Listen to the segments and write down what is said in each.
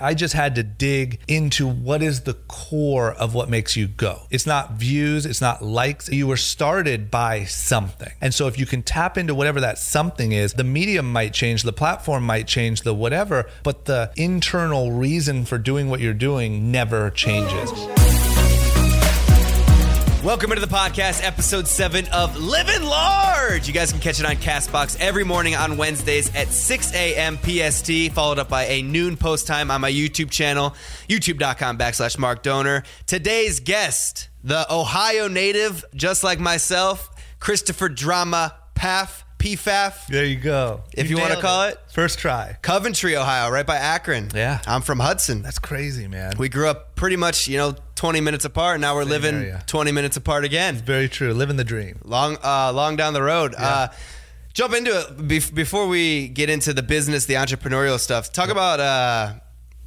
I just had to dig into what is the core of what makes you go. It's not views, it's not likes. You were started by something. And so if you can tap into whatever that something is, the medium might change, the platform might change, the whatever, but the internal reason for doing what you're doing never changes. Welcome into the podcast, episode seven of Living Large. You guys can catch it on Castbox every morning on Wednesdays at 6 a.m. PST, followed up by a noon post time on my YouTube channel, youtube.com backslash Mark Dohner. Today's guest, the Ohio native, just like myself, Christopher Drama Pfaff. PFAF. There you go. If you, want to call it. First try. Coventry, Ohio, right by Akron. Yeah. I'm from Hudson. That's crazy, man. We grew up pretty much, you know, 20 minutes apart. Now we're Same living area. 20 minutes apart again. Very true. Living the dream. long uh, long down the road. Uh, jump into it Bef- before we get into the business, the entrepreneurial stuff. Talk about uh,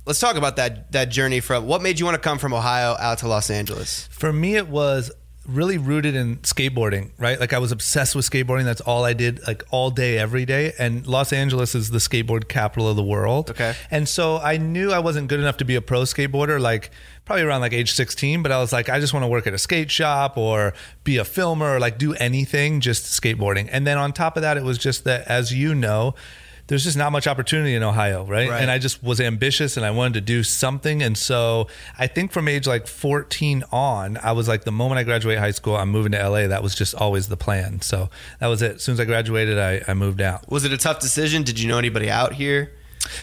let's talk about that that journey from what made you want to come from Ohio out to Los Angeles. For me, it was really rooted in skateboarding, right? Like I was obsessed with skateboarding. That's all I did, like all day, every day. And Los Angeles is the skateboard capital of the world. Okay. And so I knew I wasn't good enough to be a pro skateboarder, like probably around like age 16. But I was like, I just want to work at a skate shop or be a filmer or like do anything, just skateboarding. And then on top of that, it was just that, as you know, there's just not much opportunity in Ohio, right? Right. And I just was ambitious and I wanted to do something. And so I think from age like 14 on, I was like, the moment I graduate high school, I'm moving to LA. That was just always the plan. So that was it. As soon as I graduated, I, I moved out. Was it a tough decision? Did you know anybody out here?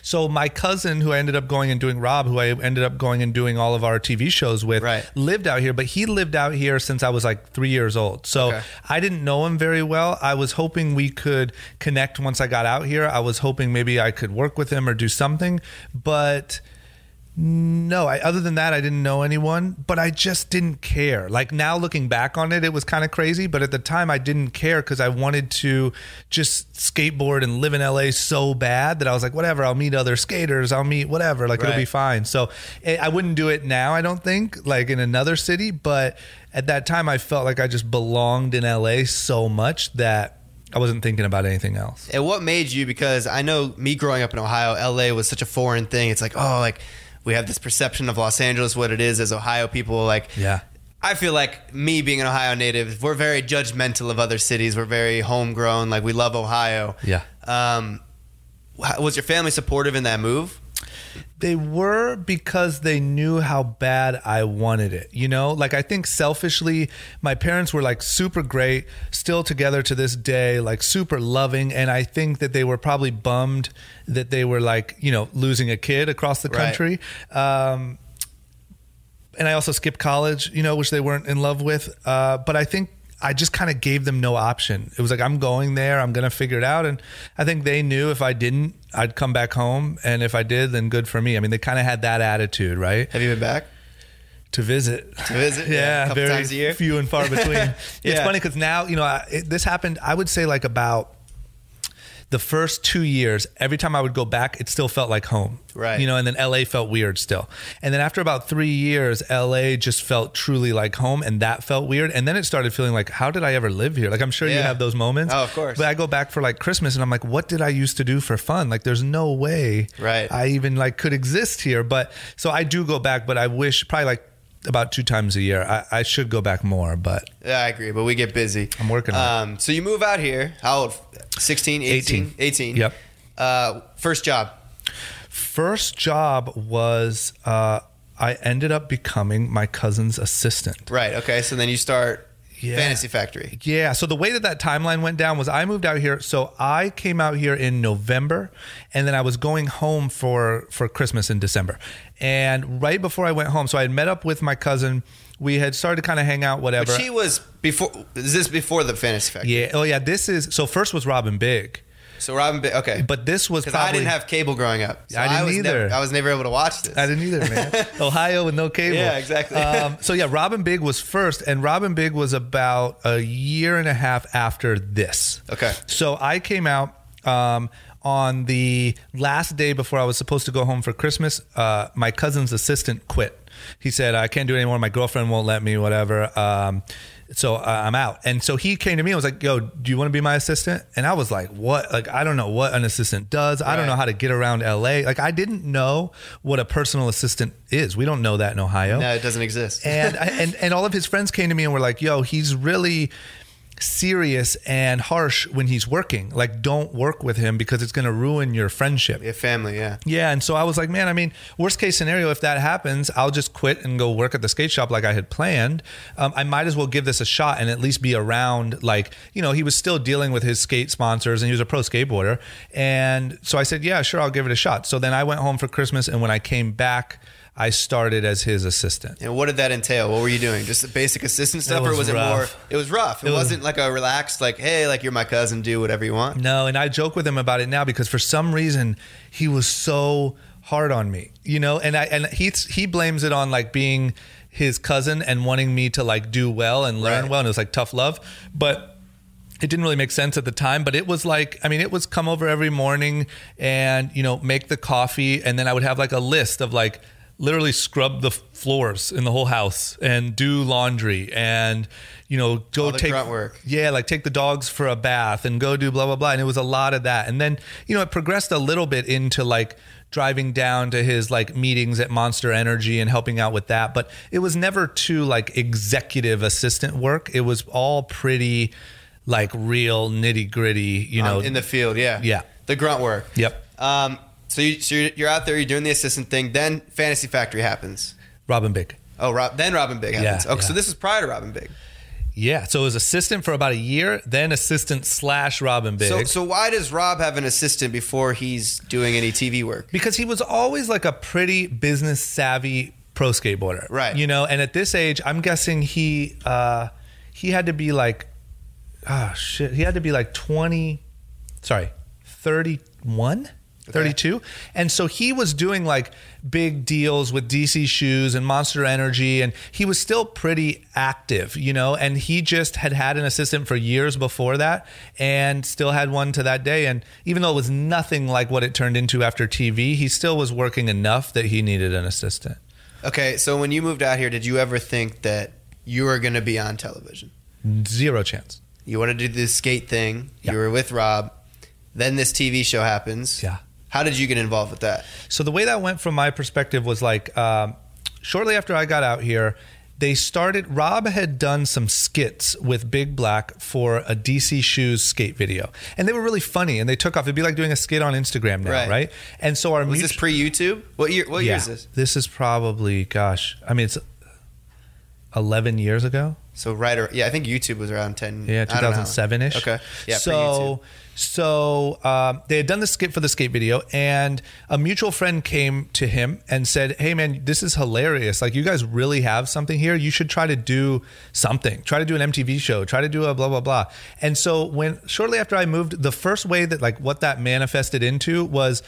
So my cousin, who I ended up going and doing Rob, who I ended up going and doing all of our TV shows with, Right. lived out here. But he lived out here since I was like three years old. So Okay. I didn't know him very well. I was hoping we could connect once I got out here. I was hoping maybe I could work with him or do something, but. No, I, other than that, I didn't know anyone, but I just didn't care. Like now looking back on it, it was kind of crazy, but at the time I didn't care because I wanted to just skateboard and live in LA so bad that I was like, whatever, I'll meet other skaters, I'll meet whatever, like it'll be fine. So eh, I wouldn't do it now, I don't think, like in another city, but at that time I felt like I just belonged in LA so much that I wasn't thinking about anything else. And what made you? Because I know me growing up in Ohio, LA was such a foreign thing. It's like, oh, like we have this perception of Los Angeles, what it is as Ohio people. Like, Yeah. I feel like me being an Ohio native, we're very judgmental of other cities. We're very homegrown. Like we love Ohio. Yeah. Um, was your family supportive in that move? They were because they knew how bad I wanted it. You know, like I think selfishly, my parents were like super great, still together to this day, like super loving. And I think that they were probably bummed that they were like, you know, losing a kid across the Right. country. Um, and I also skipped college, you know, which they weren't in love with. Uh, but I think I just kind of gave them no option. It was like I'm going there, I'm gonna figure it out, and I think they knew if I didn't, I'd come back home, and if I did, then good for me. I mean, they kind of had that attitude, right? Have you been back? To visit, To visit? Yeah, yeah, a couple very times a year? few and far between. It's funny because now, you know, I, it, this happened. I would say like about the first two years, every time I would go back, it still felt like home. Right. You know, and then LA felt weird still. And then after about three years, LA just felt truly like home and that felt weird. And then it started feeling like, how did I ever live here? Like, I'm sure you have those moments. Oh, of course. But I go back for like Christmas and I'm like, what did I used to do for fun? Like, there's no way Right. I even like could exist here. But so I do go back, but I wish probably like about two times a year. I, I should go back more, but Yeah, I agree, but we get busy. I'm working on um, So you move out here. How old? 16, 18? 18. 18. Yep. Uh, first job. first job was uh, I ended up becoming my cousin's assistant. Right. Okay. So then you start Yeah. Fantasy Factory. Yeah. So the way that that timeline went down was I moved out here. So I came out here in November, and then I was going home for for Christmas in December. And right before I went home, so I had met up with my cousin. We had started to kind of hang out, whatever. But she was before. Is this before the Fantasy yeah. Oh yeah. This is so. First was Rob & Big, So Robin. Big, Okay. but this was because I didn't have cable growing up. So I didn't was either. Never, I was never able to watch this. I didn't either, man. Ohio with no cable. Yeah, exactly. um, so yeah, Rob & Big was first, and Rob & Big was about a year and a half after this. Okay. So I came out um, on the last day before I was supposed to go home for Christmas. Uh, my cousin's assistant quit. He said, "I can't do it anymore. My girlfriend won't let me. Whatever." Um, So uh, I'm out. And so he came to me and was like, yo, do you want to be my assistant? And I was like, what? Like, I don't know what an assistant does. I don't know how to get around LA. Like, I didn't know what a personal assistant is. We don't know that in Ohio No, it doesn't exist. and, I- and and all of his friends came to me and were like, "Yo, he's really serious and harsh when he's working. Like, don't work with him because it's going to ruin your friendship." Your family, yeah. Yeah, and so I was like, man, I mean, worst case scenario, if that happens, I'll just quit and go work at the skate shop like I had planned. Um, I might as well give this a shot and at least be around. Like, you know, he was still dealing with his skate sponsors and he was a pro skateboarder. And so I said, yeah, sure, I'll give it a shot. So then I went home for Christmas, and when I came back, I started as his assistant. And what did that entail? What were you doing? Just the basic assistant stuff, or was was it more? It was rough. It, It was- wasn't like a relaxed, like, hey, like you're my cousin, do whatever you want. No, and I joke with him about it now because for some reason he was so hard on me, you know, and I and he he blames it on like being his cousin and wanting me to like do well and learn Right. well, and it was like tough love, but it didn't really make sense at the time, but it was like, I mean, it was come over every morning and, you know, make the coffee. And then I would have like a list of like literally scrub the floors in the whole house and do laundry and, you know, go take grunt work. yeah, like take the dogs for a bath and go do blah blah blah. And it was a lot of that. And then, you know, it progressed a little bit into like driving down to his like meetings at Monster Energy and helping out with that. But it was never too like executive assistant work. It was all pretty like real nitty gritty, you know. Um, in the field, yeah, Yeah. the grunt work. Yep. Um, so, you, so you're, you're out there, you're doing the assistant thing. Then Fantasy Factory happens. Rob & Big. Oh, Rob, then Rob & Big happens. Yeah, okay, so this is prior to Rob & Big. Yeah. So it was assistant for about a year, then assistant slash Rob & Big. So, so why does Rob have an assistant before he's doing any TV work? because he was always like a pretty business savvy pro skateboarder Right. you know and at this age i'm guessing he uh he had to be like oh shit he had to be like 20 sorry 31 32 and so he was doing like big deals with dc shoes and monster energy and he was still pretty active you know and he just had had an assistant for years before that and still had one to that day and even though it was nothing like what it turned into after tv he still was working enough that he needed an assistant Okay, so when you moved out here, did you ever think that you were going to be on television? zero chance You wanted to do this skate thing. Yeah. You were with Rob. Then this TV show happens. Yeah. How did you get involved with that? So the way that went from my perspective was like um, shortly after I got out here, they started. Rob had done some skits with Big Black for a DC Shoes skate video, and they were really funny, and they took off. It'd be like doing a skit on Instagram now, Right. right? And so our Was mutual- this pre YouTube? What year? What year is this? This is probably, gosh, I mean, it's eleven years ago. So right, or, yeah, I think YouTube was around ten. Yeah, don't know. 2007 ish. Okay, yeah. So, so um, they had done the skit for the skate video, and a mutual friend came to him and said, "Hey, man, this is hilarious. Like, you guys really have something here. You should try to do something. Try to do an MTV show. Try to do a blah blah blah." And so, when shortly after I moved, the first way that like what that manifested into was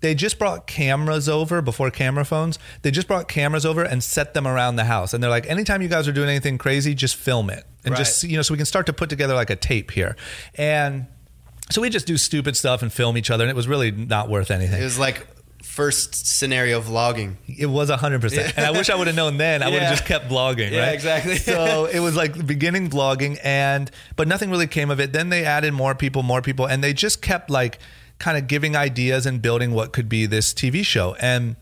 they just brought cameras over before camera phones. They just brought cameras over and set them around the house. And they're like, anytime you guys are doing anything crazy, just film it and Right. just you know, so we can start to put together like a tape here. And so we just do stupid stuff and film each other, and it was really not worth anything. It was like first scenario vlogging. It was hundred percent, and I wish I would have known then. I would have just kept vlogging. Yeah, right? exactly. so it was like beginning vlogging, and but nothing really came of it. Then they added more people, more people, and they just kept like kind of giving ideas and building what could be this TV show. And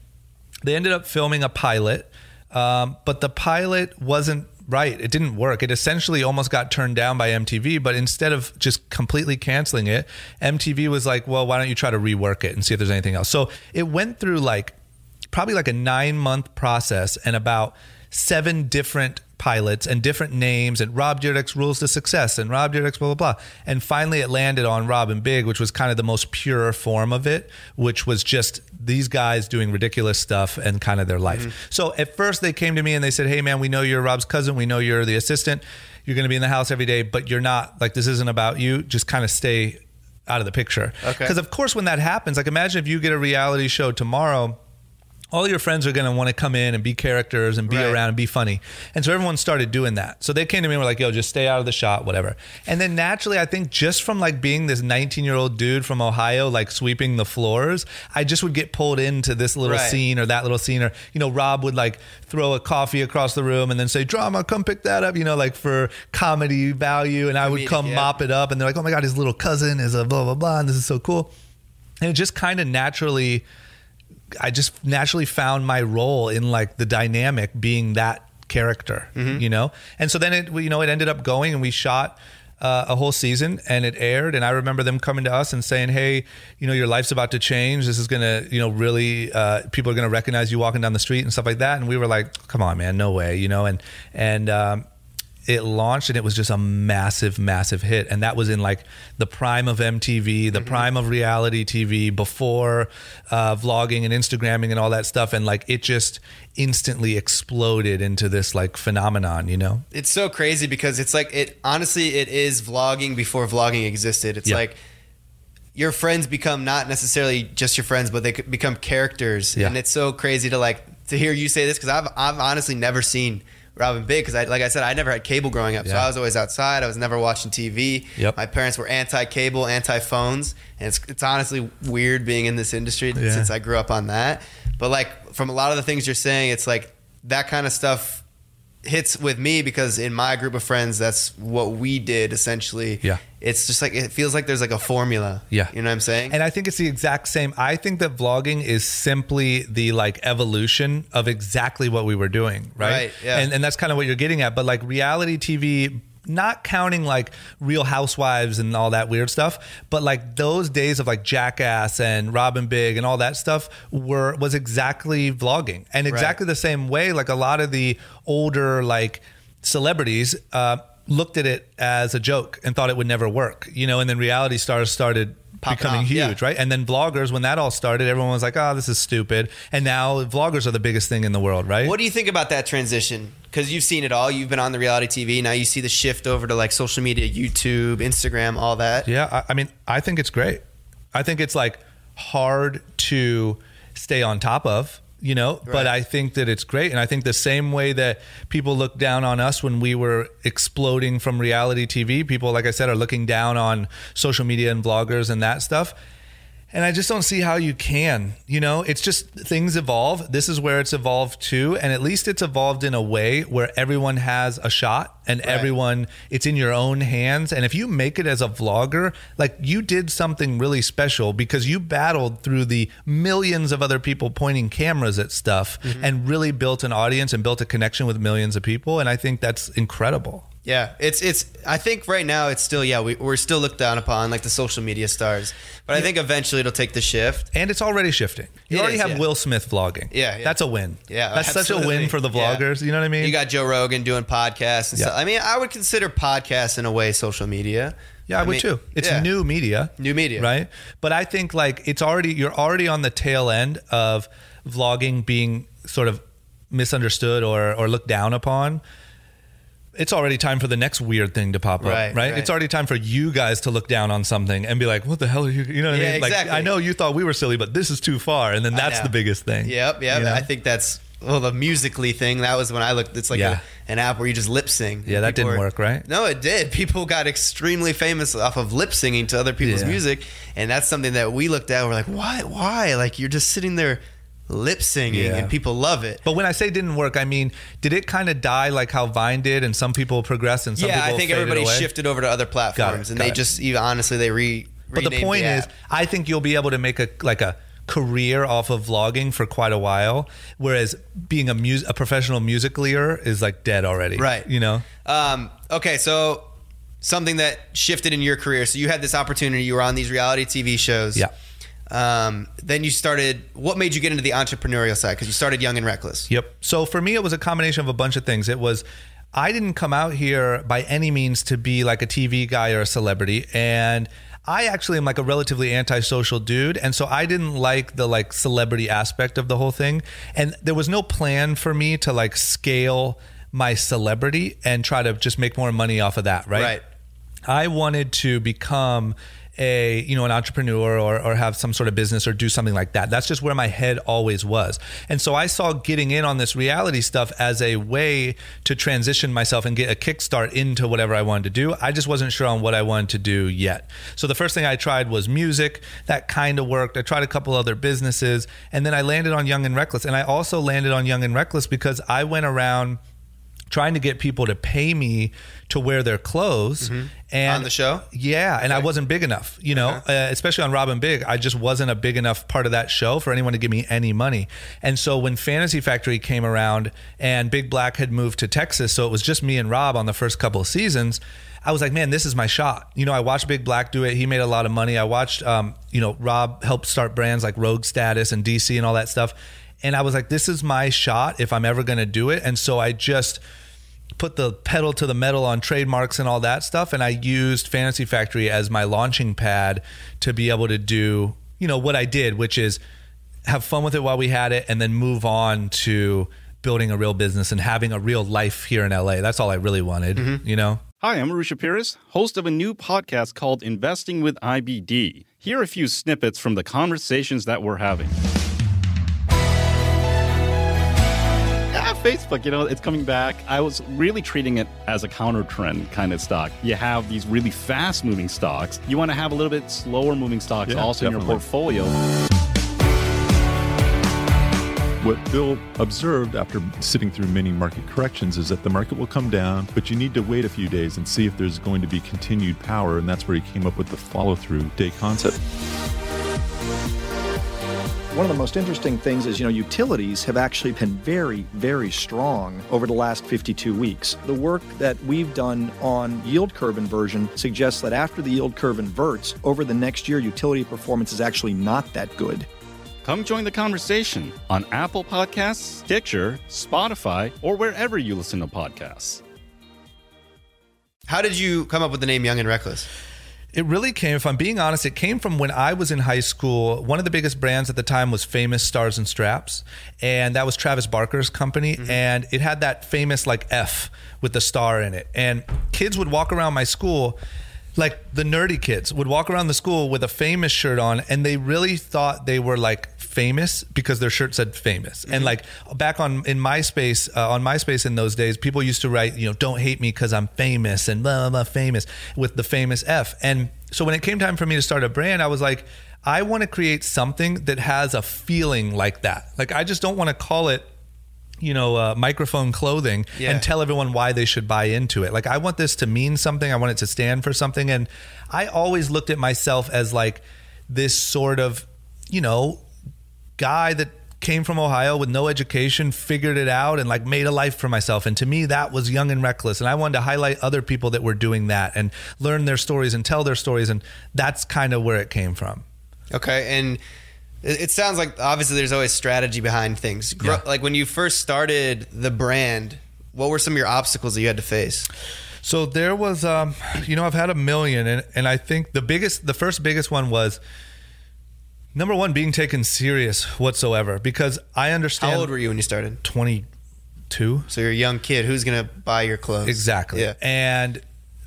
they ended up filming a pilot, um, but the pilot wasn't right. It didn't work. It essentially almost got turned down by MTV, but instead of just completely canceling it, MTV was like, well, why don't you try to rework it and see if there's anything else? So it went through like probably like a nine month process and about seven different pilots and different names and Rob Dyrdek's rules to success and Rob Dyrdek's blah blah blah. And finally it landed on Rob & Big, which was kind of the most pure form of it, which was just these guys doing ridiculous stuff and kind of their life. Mm-hmm. So at first they came to me and they said, Hey man, we know you're Rob's cousin, we know you're the assistant, you're gonna be in the house every day, but you're not like this isn't about you. Just kind of stay out of the picture. Okay. Because of course when that happens, like imagine if you get a reality show tomorrow all your friends are going to want to come in and be characters and be Right. around and be funny. And so everyone started doing that. So they came to me and were like, yo, just stay out of the shot, whatever. And then naturally, I think just from like being this 19 year old dude from Ohio, like sweeping the floors, I just would get pulled into this little Right. scene or that little scene. Or, you know, Rob would like throw a coffee across the room and then say, drama, come pick that up, you know, like for comedy value. And I would Comedic, come yeah. mop it up. And they're like, oh my God, his little cousin is a blah, blah, blah. And this is so cool. And it just kind of naturally I just naturally found my role in like the dynamic being that character, Mm-hmm. you know? And so then it, you know, it ended up going and we shot uh, a whole season and it aired. And I remember them coming to us and saying, Hey, you know, your life's about to change. This is going to, you know, really, uh, people are going to recognize you walking down the street and stuff like that. And we were like, come on, man, no way, you know? And, and, um, it launched and it was just a massive, massive hit. And that was in like the prime of MTV, the prime of reality TV, before uh, vlogging and Instagramming and all that stuff. And like it just instantly exploded into this like phenomenon, you know? It's so crazy because it's like it honestly it is vlogging before vlogging existed. It's Yeah. like your friends become not necessarily just your friends, but they become characters. Yeah. And it's so crazy to like to hear you say this because I've I've honestly never seen Rob & Big because I like I said I never had cable growing up, so I was always outside. I was never watching TV. Yep. My parents were anti-cable, anti-phones, and it's it's honestly weird being in this industry Yeah. since I grew up on that. But like from a lot of the things you're saying, it's like that kind of stuff hits with me because in my group of friends, that's what we did essentially. Yeah. It's just like it feels like there's like a formula. Yeah. You know what I'm saying? And I think it's the exact same. I think that vlogging is simply the like evolution of exactly what we were doing, right? Right, yeah. And and that's kind of what you're getting at. But like reality TV, not counting like Real Housewives and all that weird stuff, but like those days of like Jackass and Rob & Big and all that stuff were was exactly vlogging. And exactly the same way, like a lot of the older like celebrities uh, looked at it as a joke and thought it would never work, you know, and then reality stars started Popping becoming off, yeah. huge, right? And then vloggers, when that all started, everyone was like, oh, this is stupid. And now vloggers are the biggest thing in the world, right? What do you think about that transition? Because you've seen it all. You've been on the reality TV. Now you see the shift over to like social media, YouTube, Instagram, all that. Yeah, I, I mean, I think it's great. I think it's like hard to stay on top of, you know, Right. but I think that it's great. And I think the same way that people look down on us when we were exploding from reality TV, people, like I said, are looking down on social media and vloggers and that stuff. And I just don't see how you can. You know, it's just things evolve. This is where it's evolved too. And at least it's evolved in a way where everyone has a shot and Right. everyone, it's in your own hands. And if you make it as a vlogger, like you did something really special because you battled through the millions of other people pointing cameras at stuff Mm-hmm. and really built an audience and built a connection with millions of people. And I think that's incredible. Yeah, it's it's. I think right now it's still yeah we, we're still looked down upon like the social media stars, but I think eventually it'll take the shift. And it's already shifting. You It already is, have yeah. Will Smith vlogging. Yeah, yeah. That's a win. Yeah, That's such a absolutely. win for the Yeah. vloggers. You know what I mean? You got Joe Rogan doing podcasts and Yeah. stuff. I mean, I would consider podcasts in a way social media. Yeah, I, would mean, too. It's yeah. new media. New media. Right? But I think like it's already you're already on the tail end of vlogging being sort of misunderstood or or looked down upon. It's already time for the next weird thing to pop up, Right, right? It's already time for you guys to look down on something and be like, "What the hell are you?" You know what I mean? Like, exactly. I know you thought we were silly, but this is too far, and then that's the biggest thing. Yep, yep. You know? I think that's well the Musical.ly thing. That was when I looked. It's like Yeah. a, an app where you just lip sing. Yeah, that didn't work, right? No, it did. People got extremely famous off of lip singing to other people's Yeah. music, and that's something that we looked at. We're like, why? Why? Like you're just sitting there lip singing, Yeah. and people love it. But when I say didn't work, I mean, did it kind of die like how Vine did, and some people progressed and some yeah, people I think everybody away? shifted over to other platforms, and they it. just even honestly they re. But the renamed point is. I think you'll be able to make a like a career off of vlogging for quite a while, whereas being a mus- a professional musicalier is like dead already. Right. You know. Um, okay, so something that shifted in your career. So you had this opportunity. You were on these reality TV shows. Yeah. Um, then you started. What made you get into the entrepreneurial side? Because you started young and reckless. Yep. So for me, it was a combination of a bunch of things. It was, I didn't come out here by any means to be like a TV guy or a celebrity. And I actually am like a relatively antisocial dude. And so I didn't like the like celebrity aspect of the whole thing. And there was no plan for me to like scale my celebrity and try to just make more money off of that. Right. Right. I wanted to become a you know an entrepreneur or, or have some sort of business or do something like that. That's just where my head always was. And so i saw getting in on this reality stuff as a way to transition myself and get a kickstart into whatever i wanted to do. I just wasn't sure on what i wanted to do yet. So the first thing i tried was music. That kind of worked. I tried a couple other businesses and then i landed on young and reckless. And i also landed on young and reckless because i went around trying to get people to pay me to wear their clothes Mm-hmm. and On the show? yeah and i wasn't big enough you know uh, especially on Rob & Big i just wasn't a big enough part of that show for anyone to give me any money and so when fantasy factory came around and big black had moved to texas so it was just me and rob on the first couple of seasons I was like, man, this is my shot. You know, I watched Big Black do it. He made a lot of money. I watched, um, you know, Rob help start brands like Rogue Status and DC and all that stuff. And I was like, this is my shot if I'm ever going to do it. And so I just put the pedal to the metal on trademarks and all that stuff. And I used Fantasy Factory as my launching pad to be able to do, you know, what I did, which is have fun with it while we had it and then move on to building a real business and having a real life here in LA. That's all I really wanted, mm-hmm. you know? Hi, I'm Arusha Pires, host of a new podcast called Investing with IBD. Here are a few snippets from the conversations that we're having. Facebook, you know, it's coming back. I was really treating it as a counter trend kind of stock. You have these really fast moving stocks. You want to have a little bit slower moving stocks Yeah, also in your portfolio. What Bill observed after sitting through many market corrections is that the market will come down, but you need to wait a few days and see if there's going to be continued power. And that's where he came up with the follow through day concept. One of the most interesting things is, you know, utilities have actually been very, very strong over the last 52 weeks. The work that we've done on yield curve inversion suggests that after the yield curve inverts, over the next year, utility performance is actually not that good. Come join the conversation on Apple Podcasts, Stitcher, Spotify, or wherever you listen to podcasts. How did you come up with the name Young and Reckless? It really came, if I'm being honest, it came from when I was in high school. One of the biggest brands at the time was Famous Stars and Straps. And that was Travis Barker's company. Mm-hmm. And it had that famous like F with the star in it. And kids would walk around my school, like the nerdy kids would walk around the school with a famous shirt on. And they really thought they were like famous because their shirt said famous. And like back on in MySpace, uh, on MySpace in those days, people used to write, you know, don't hate me because I'm famous and blah, blah, blah, famous with the famous F. And so when it came time for me to start a brand, I was like, I want to create something that has a feeling like that. Like, I just don't want to call it you know, uh, microphone clothing Yeah. and tell everyone why they should buy into it. Like, I want this to mean something. I want it to stand for something. And I always looked at myself as like this sort of, you know, guy that came from Ohio with no education, figured it out, and like made a life for myself. And to me, that was young and reckless. And I wanted to highlight other people that were doing that and learn their stories and tell their stories. And that's kind of where it came from. Okay, and it sounds like obviously there's always strategy behind things. Yeah. Like when you first started the brand, what were some of your obstacles that you had to face? So there was, um, you know, I've had a million, and, and I think the biggest, the first biggest one was number one, being taken serious whatsoever, because I understand. How old were you when you started? 22. So you're a young kid. Who's gonna buy your clothes? Exactly. Yeah. And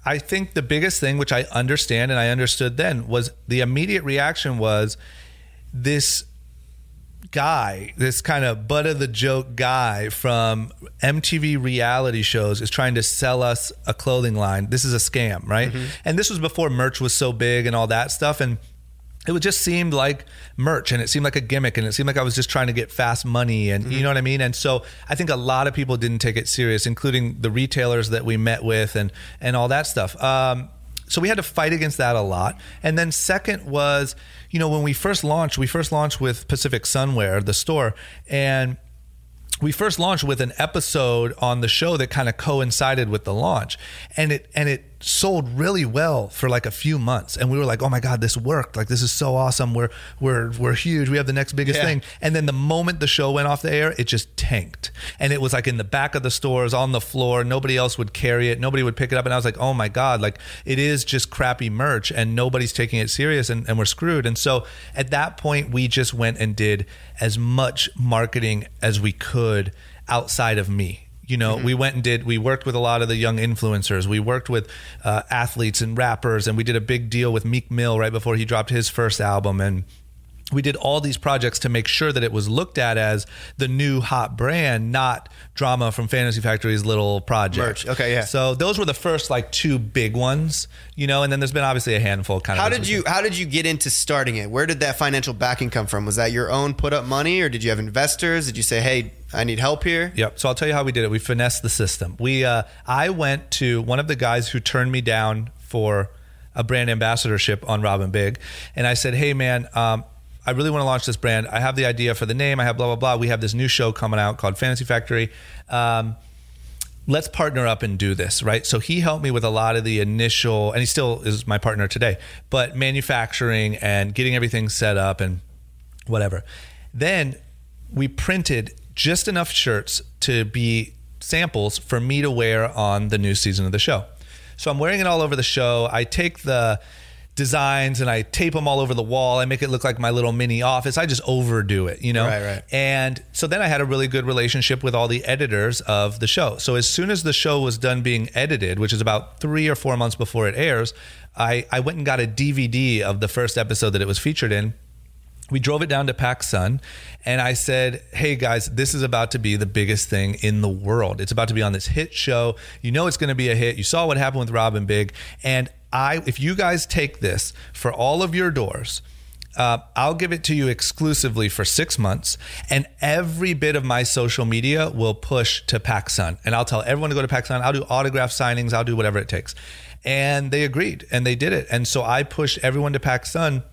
I think the biggest thing, which I understand and I understood then, was the immediate reaction was this guy, this kind of butt of the joke guy from MTV reality shows is trying to sell us a clothing line. This is a scam, right? Mm-hmm. And this was before merch was so big and all that stuff. And it would just seemed like merch and it seemed like a gimmick and it seemed like I was just trying to get fast money and you know what I mean? And so I think a lot of people didn't take it serious, including the retailers that we met with and and all that stuff. Um, so we had to fight against that a lot. And then second was, you know, when we first launched, we first launched with Pacific Sunwear, the store, and we first launched with an episode on the show that kind of coincided with the launch and it and it sold really well for like a few months. And we were like oh my god this worked. Like this is so awesome. We're we're we're huge. We have the next biggest Yeah. thing. And then the moment the show went off the air it just tanked. And it was like in the back of the stores on the floor. Nobody else would carry it. Nobody would pick it up. And i was like oh my god like it is just crappy merch and nobody's taking it serious and, and we're screwed. And so at that point we just went and did as much marketing as we could outside of me You know, we went and did. We worked with a lot of the young influencers. We worked with uh, athletes and rappers, and we did a big deal with Meek Mill right before he dropped his first album, and we did all these projects to make sure that it was looked at as the new hot brand, not drama from Fantasy Factory's little project. Merch. Okay, yeah. So those were the first like two big ones, you know, and then there's been obviously a handful kind of. How did you How did you get into starting it? Where did that financial backing come from? Was that your own put up money, or did you have investors? Did you say, "Hey, I need help here"? Yep. So I'll tell you how we did it. We finessed the system. We, uh, I went to one of the guys who turned me down for a brand ambassadorship on Rob & Big, and I said, "Hey, man." Um, I really want to launch this brand. I have the idea for the name. I have blah blah blah. We have this new show coming out called Fantasy Factory. Um, let's partner up and do this, right? So he helped me with a lot of the initial, and he still is my partner today, but manufacturing and getting everything set up and whatever. Then we printed just enough shirts to be samples for me to wear on the new season of the show. So I'm wearing it all over the show. I take the designs and I tape them all over the wall. I make it look like my little mini office. I just overdo it, you know? Right, right. And so then I had a really good relationship with all the editors of the show. So as soon as the show was done being edited, which is about three or four months before it airs, I, I went and got a DVD of the first episode that it was featured in. We drove it down to PacSun and I said, Hey guys, this is about to be the biggest thing in the world. It's about to be on this hit show. You know it's going to be a hit. You saw what happened with Rob & Big. And I, if you guys take this for all of your doors, uh, I'll give it to you exclusively for six months, and every bit of my social media will push to PacSun. And I'll tell everyone to go to PacSun. I'll do autograph signings. I'll do whatever it takes. And they agreed, and they did it. And so I pushed everyone to PacSun.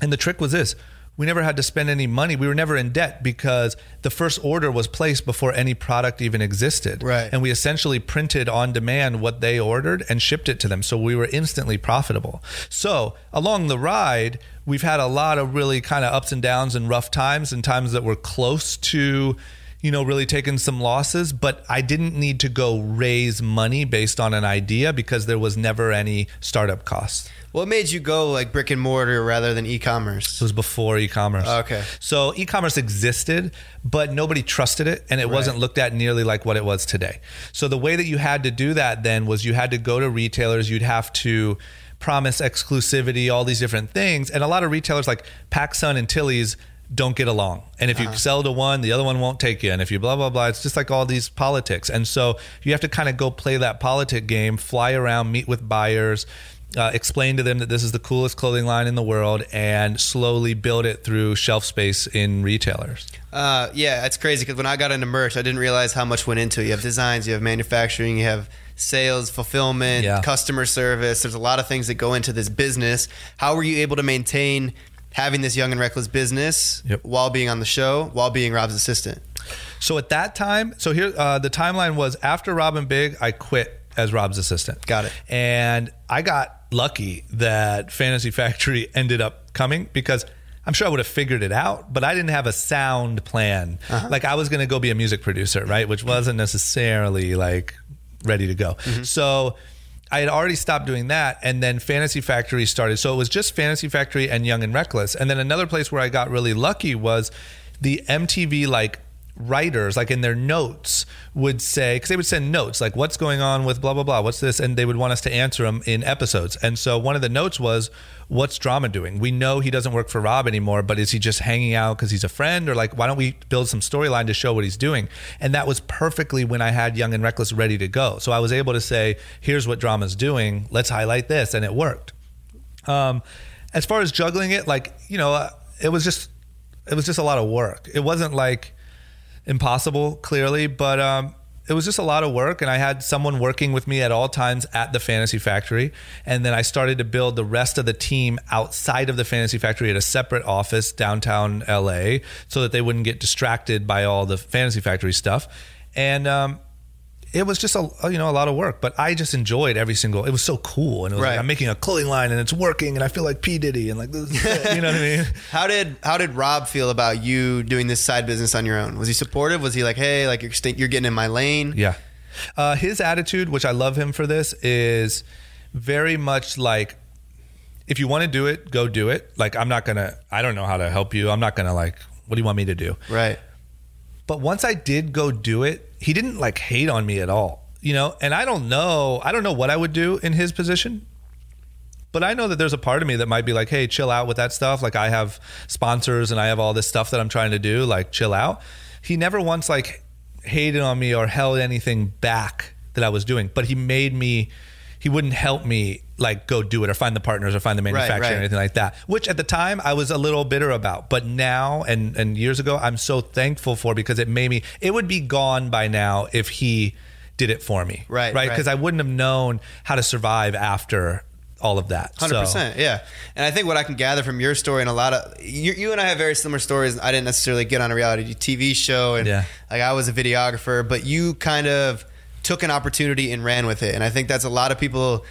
And the trick was this we never had to spend any money. We were never in debt because the first order was placed before any product even existed. Right. And we essentially printed on demand what they ordered and shipped it to them. So we were instantly profitable. So along the ride, we've had a lot of really kind of ups and downs and rough times and times that were close to you know, really taking some losses, but I didn't need to go raise money based on an idea because there was never any startup costs. What made you go like brick and mortar rather than e-commerce? It was before e-commerce. Oh, okay. So e-commerce existed, but nobody trusted it and it wasn't looked at nearly like what it was today. So the way that you had to do that then was you had to go to retailers, you'd have to promise exclusivity, all these different things. And a lot of retailers like PacSun and Tilly's don't get along. And if you uh-huh. sell to one, the other one won't take you. And if you blah, blah, blah, it's just like all these politics. And so you have to kind of go play that politic game, fly around, meet with buyers, uh, explain to them that this is the coolest clothing line in the world, and slowly build it through shelf space in retailers. Uh, yeah, it's crazy because when I got into merch, I didn't realize how much went into it. You have designs, you have manufacturing, you have sales, fulfillment, Yeah. customer service. There's a lot of things that go into this business. How were you able to maintain having this young and reckless business Yep. while being on the show, while being Rob's assistant? So at that time, so here uh, the timeline was after Rob & Big, I quit as Rob's assistant. Got it. And I got lucky that Fantasy Factory ended up coming because I'm sure I would have figured it out, but I didn't have a sound plan. Uh-huh. Like I was going to go be a music producer, right? Which wasn't necessarily like ready to go. Mm-hmm. So I had already stopped doing that, and then Fantasy Factory started. So it was just Fantasy Factory and Young and Reckless. And then another place where I got really lucky was the MTV like writers like in their notes would say because they would send notes like what's going on with blah blah blah? What's this? And they would want us to answer them in episodes. And so one of the notes was what's drama doing? We know he doesn't work for rob anymore but is he just hanging out because he's a friend? Or like why don't we build some storyline to show what he's doing? And that was perfectly when i had young and reckless ready to go. So i was able to say here's what drama's doing. Let's highlight this. And it worked. Um, as far as juggling it, like you know, uh, it was just it was just a lot of work. It wasn't like impossible, clearly, but um, it was just a lot of work. And I had someone working with me at all times at the Fantasy Factory, and then I started to build the rest of the team outside of the Fantasy Factory at a separate office downtown LA, so that they wouldn't get distracted by all the Fantasy Factory stuff. And um, it was just a you know a lot of work, but I just enjoyed every single. It was so cool, and it was Right. like I'm making a clothing line and it's working, and I feel like P Diddy, and like this is it, you know what I mean. How did how did Rob feel about you doing this side business on your own? Was he supportive? Was he like, hey, like you're st- you're getting in my lane? Yeah. Uh, his attitude, which I love him for this, is very much like if you want to do it, go do it. Like I'm not gonna. I don't know how to help you. I'm not gonna like. What do you want me to do? Right. But once I did go do it, he didn't like hate on me at all, you know. And I don't know, I don't know what I would do in his position. But I know that there's a part of me that might be like, hey, chill out with that stuff. Like I have sponsors and I have all this stuff that I'm trying to do. Like chill out. He never once like hated on me or held anything back that I was doing, but he made me. He wouldn't help me like go do it or find the partners or find the manufacturer right. or anything like that. Which at the time I was a little bitter about, but now and and years ago I'm so thankful for because it made me. It would be gone by now if he did it for me. Right, Right. right. Because I wouldn't have known how to survive after all of that. Hundred So- percent, yeah. And I think what I can gather from your story and a lot of you, you and I have very similar stories. I didn't necessarily get on a reality TV show, and Yeah. like I was a videographer, but you kind of took an opportunity and ran with it. And I think that's a lot of people.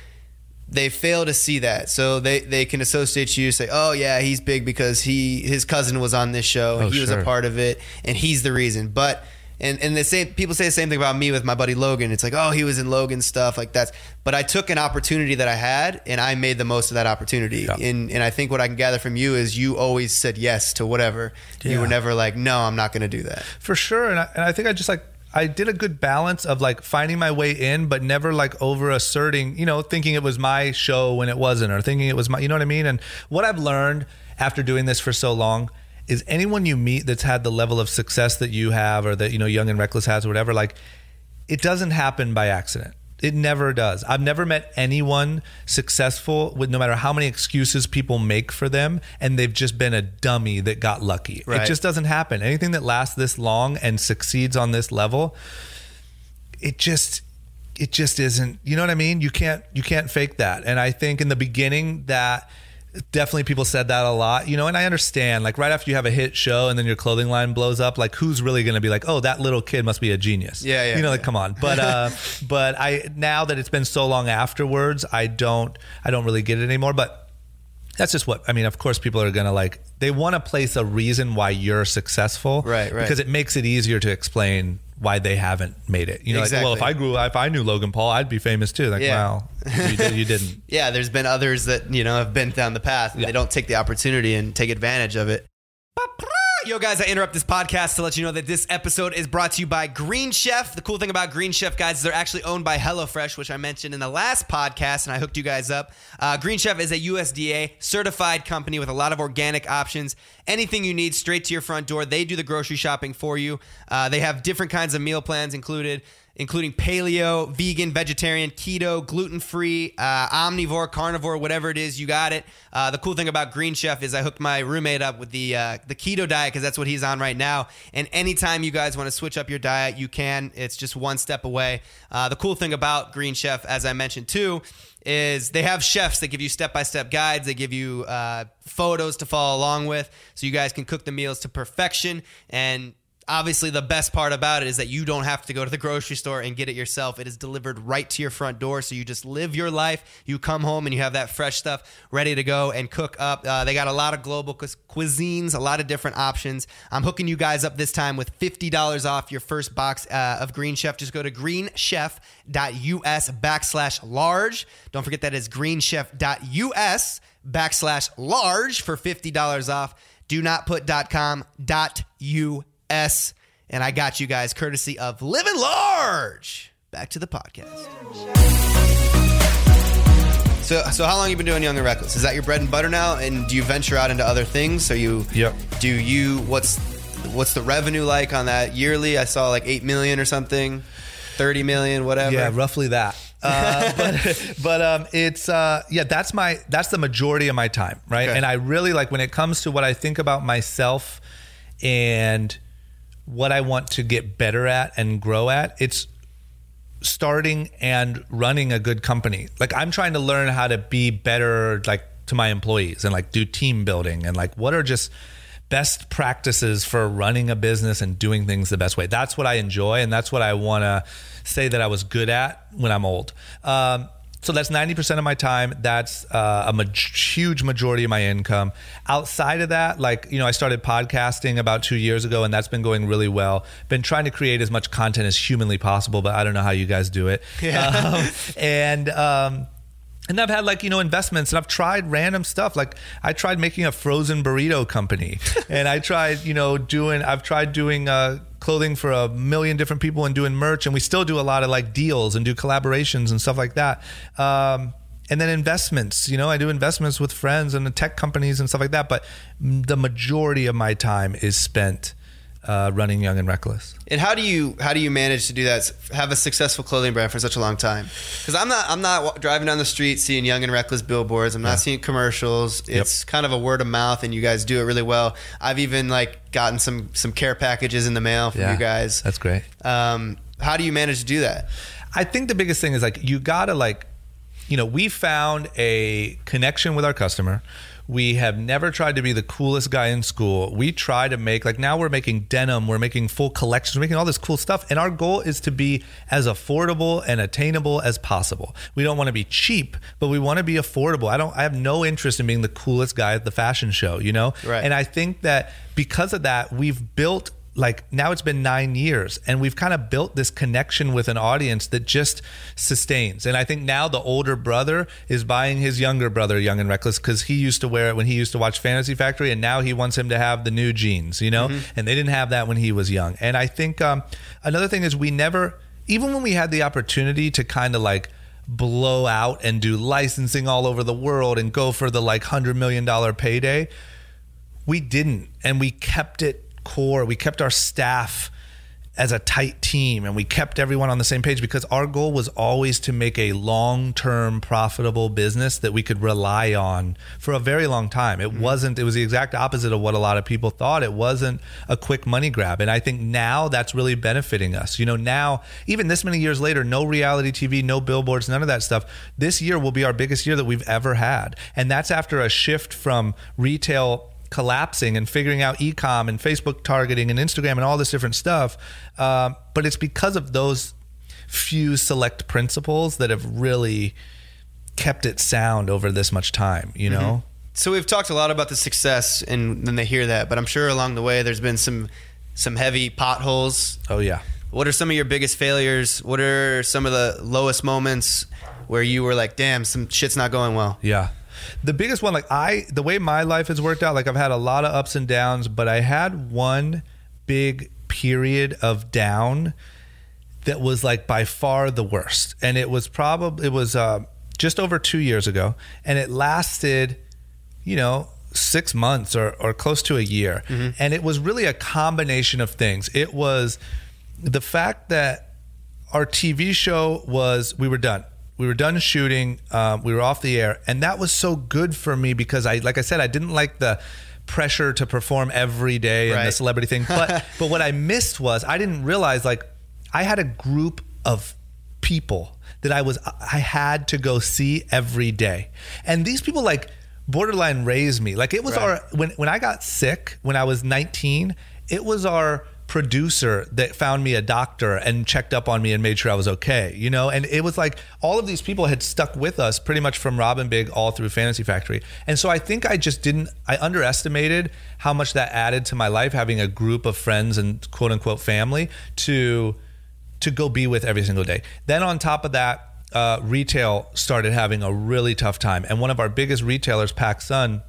They fail to see that, so they, they can associate you, say, "Oh yeah, he's big because he his cousin was on this show and Oh, he was a part of it, and he's the reason." But and and the same people say the same thing about me with my buddy Logan. It's like, oh, he was in Logan stuff like that's. But I took an opportunity that I had and I made the most of that opportunity. Yeah. And and I think what I can gather from you is you always said yes to whatever. You were never like, no, I'm not going to do that. for sure and I, and I think i just like i did a good balance of like finding my way in but never like over asserting you know thinking it was my show when it wasn't or thinking it was my you know what i mean? And what i've learned after doing this for so long is anyone you meet that's had the level of success that you have or that you know young and reckless has or whatever like it doesn't happen by accident it never does. I've never met anyone successful with no matter how many excuses people make for them, and they've just been a dummy that got lucky. Right. It just doesn't happen. Anything that lasts this long and succeeds on this level, it just it just isn't you know what i mean you can't you can't fake that and i think in the beginning that definitely people said that a lot you know and i understand like right after you have a hit show and then your clothing line blows up like who's really going to be like oh that little kid must be a genius. Yeah, yeah, you know like come on. But uh but i now that it's been so long afterwards i don't i don't really get it anymore. But that's just what I mean. Of course, people are gonna like they want to place a reason why you're successful, Right, right. Because it makes it easier to explain why they haven't made it. You know, like, well, if I grew, if I knew Logan Paul, I'd be famous too. Like, Yeah. wow, you, did, you didn't. Yeah, there's been others that you know have been down the path and Yeah. they don't take the opportunity and take advantage of it. Yo, guys, I interrupt this podcast to let you know that this episode is brought to you by Green Chef. The cool thing about Green Chef, guys, is they're actually owned by HelloFresh, which I mentioned in the last podcast, and I hooked you guys up. Uh, Green Chef is a USDA certified company with a lot of organic options. Anything you need straight to your front door. They do the grocery shopping for you. Uh, they have different kinds of meal plans included including paleo, vegan, vegetarian, keto, gluten free, uh, omnivore, carnivore, whatever it is, you got it. Uh, the cool thing about Green Chef is I hooked my roommate up with the uh, the keto diet because that's what he's on right now. And anytime you guys want to switch up your diet, you can. It's just one step away. Uh, the cool thing about Green Chef, as I mentioned too, is they have chefs that give you step by step guides. They give you uh, photos to follow along with, so you guys can cook the meals to perfection and obviously the best part about it is that you don't have to go to the grocery store and get it yourself. It is delivered right to your front door. So you just live your life. You come home and you have that fresh stuff ready to go and cook up. Uh, they got a lot of global cu- cuisines a lot of different options. I'm hooking you guys up this time with $50 off your first box uh, of green chef. Just go to greenchef.us backslash large. Don't forget that is greenchef.us backslash large for $50 off. Do not put .com .us and I got you guys courtesy of Living Large. Back to the podcast. So, so how long you been doing Young and Reckless? Is that your bread and butter now? And do you venture out into other things? So you, Yep. Do you? What's what's the revenue like on that yearly? I saw like eight million or something, thirty million, whatever. Yeah, roughly that. Uh, but but um, it's uh, yeah, that's my that's the majority of my time, right? Okay. And I really like when it comes to what I think about myself and what I want to get better at and grow at. It's starting and running a good company. Like I'm trying to learn how to be better like to my employees and like do team building and like what are just best practices for running a business and doing things the best way. That's what I enjoy and that's what I want to say that I was good at when I'm old. Um, so that's 90% of my time. That's uh, a ma- huge majority of my income. Outside of that, like, you know, I started podcasting about two years ago and that's been going really well. Been trying to create as much content as humanly possible, but I don't know how you guys do it. Um, and, um, and I've had like, you know, investments and I've tried random stuff. Like I tried making a frozen burrito company and I tried, you know, doing, I've tried doing, uh, clothing for a million different people and doing merch, and we still do a lot of like deals and do collaborations and stuff like that. Um, and then investments, you know, I do investments with friends and the tech companies and stuff like that. But the majority of my time is spent uh, running Young and Reckless. And how do you how do you manage to do that? Have a successful clothing brand for such a long time? Because I'm not I'm not driving down the street seeing Young and Reckless billboards. I'm not yeah. seeing commercials. It's yep. kind of a word of mouth, and you guys do it really well. I've even like gotten some some care packages in the mail from yeah, you guys. That's great. Um, how do you manage to do that? I think the biggest thing is like you gotta like, you know, we found a connection with our customer we have never tried to be the coolest guy in school. We try to make, like now we're making denim, we're making full collections, we're making all this cool stuff. And our goal is to be as affordable and attainable as possible. We don't want to be cheap, but we want to be affordable. I don't, I have no interest in being the coolest guy at the fashion show, you know? Right. And I think that because of that, we've built like now it's been nine years and we've kind of built this connection with an audience that just sustains. And i think now the older brother is buying his younger brother young and reckless because he used to wear it when he used to watch fantasy factory and now he wants him to have the new jeans you know? Mm-hmm. and they didn't have that when he was young. And i think um, another thing is we never even when we had the opportunity to kind of like blow out and do licensing all over the world and go for the like hundred million dollar payday we didn't and we kept it core. We kept our staff as a tight team and we kept everyone on the same page because our goal was always to make a long-term profitable business that we could rely on for a very long time. It mm-hmm. wasn't it was the exact opposite of what a lot of people thought. It wasn't a quick money grab. And I think now that's really benefiting us. You know, now even this many years later, no reality TV, no billboards, none of that stuff. This year will be our biggest year that we've ever had. And that's after a shift from retail collapsing and figuring out ecom and Facebook targeting and Instagram and all this different stuff. Um, but it's because of those few select principles that have really kept it sound over this much time, you know? Mm-hmm. So we've talked a lot about the success and then they hear that, but I'm sure along the way there's been some some heavy potholes. Oh yeah. What are some of your biggest failures? What are some of the lowest moments where you were like, "Damn, some shit's not going well." Yeah the biggest one, like I, the way my life has worked out, like I've had a lot of ups and downs, but I had one big period of down that was like by far the worst, and it was probably it was uh, just over two years ago, and it lasted, you know, six months or, or close to a year. Mm-hmm. And it was really a combination of things. It was the fact that our TV show was, we were done we were done shooting. Um, we were off the air, and that was so good for me because I, like I said, I didn't like the pressure to perform every day and the celebrity thing. But but what I missed was I didn't realize like I had a group of people that I was I had to go see every day, and these people like borderline raised me. Like it was right. our when when I got sick when I was 19, it was our producer that found me a doctor and checked up on me and made sure I was okay, you know? And it was like all of these people had stuck with us pretty much from Rob & Big all through Fantasy Factory. And so I think I just didn't, I underestimated how much that added to my life, having a group of friends and quote unquote family to, to go be with every single day. Then on top of that, uh, retail started having a really tough time. And one of our biggest retailers, PacSun,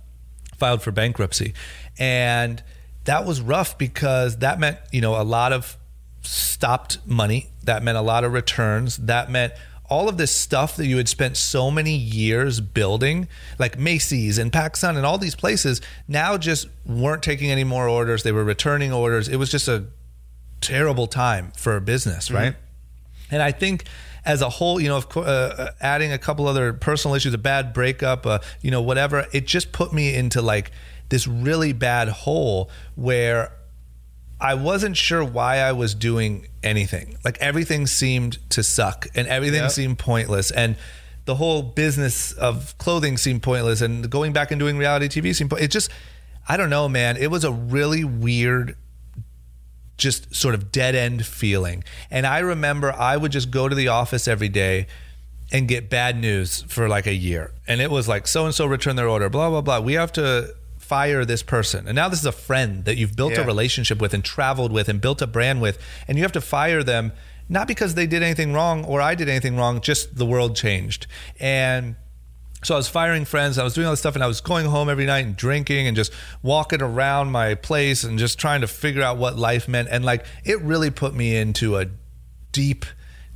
filed for bankruptcy. And that was rough because that meant, you know, a lot of stopped money. That meant a lot of returns. That meant all of this stuff that you had spent so many years building, like Macy's and PacSun and all these places, now just weren't taking any more orders. They were returning orders. It was just a terrible time for a business, right? Mm-hmm. And I think as a whole, you know, of course, uh, adding a couple other personal issues, a bad breakup, uh, you know, whatever, it just put me into like this really bad hole where I wasn't sure why I was doing anything. Like everything seemed to suck and everything yep. seemed pointless. And the whole business of clothing seemed pointless and going back and doing reality TV seemed it just I don't know, man. It was a really weird just sort of dead end feeling. And I remember I would just go to the office every day and get bad news for like a year. And it was like so and so returned their order, blah blah blah. We have to fire this person. And now this is a friend that you've built yeah. a relationship with and traveled with and built a brand with, and you have to fire them not because they did anything wrong or I did anything wrong, just the world changed. And So I was firing friends, I was doing all this stuff, and I was going home every night and drinking and just walking around my place and just trying to figure out what life meant. And like it really put me into a deep,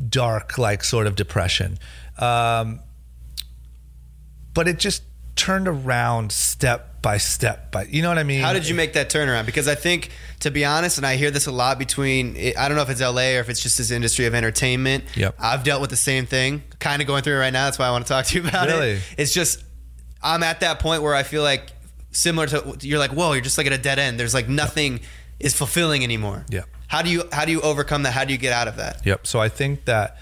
dark, like sort of depression. Um, but it just turned around step by step by you know what I mean? How did you make that turnaround? Because I think, to be honest, and I hear this a lot between, I don't know if it's LA or if it's just this industry of entertainment. Yep. I've dealt with the same thing, kind of going through it right now. That's why I want to talk to you about Really? it. It's just, I'm at that point where I feel like similar to, you're like, whoa, you're just like at a dead end. There's like nothing is fulfilling anymore. Yeah. How do you, how do you overcome that? How do you get out of that? Yep. So I think that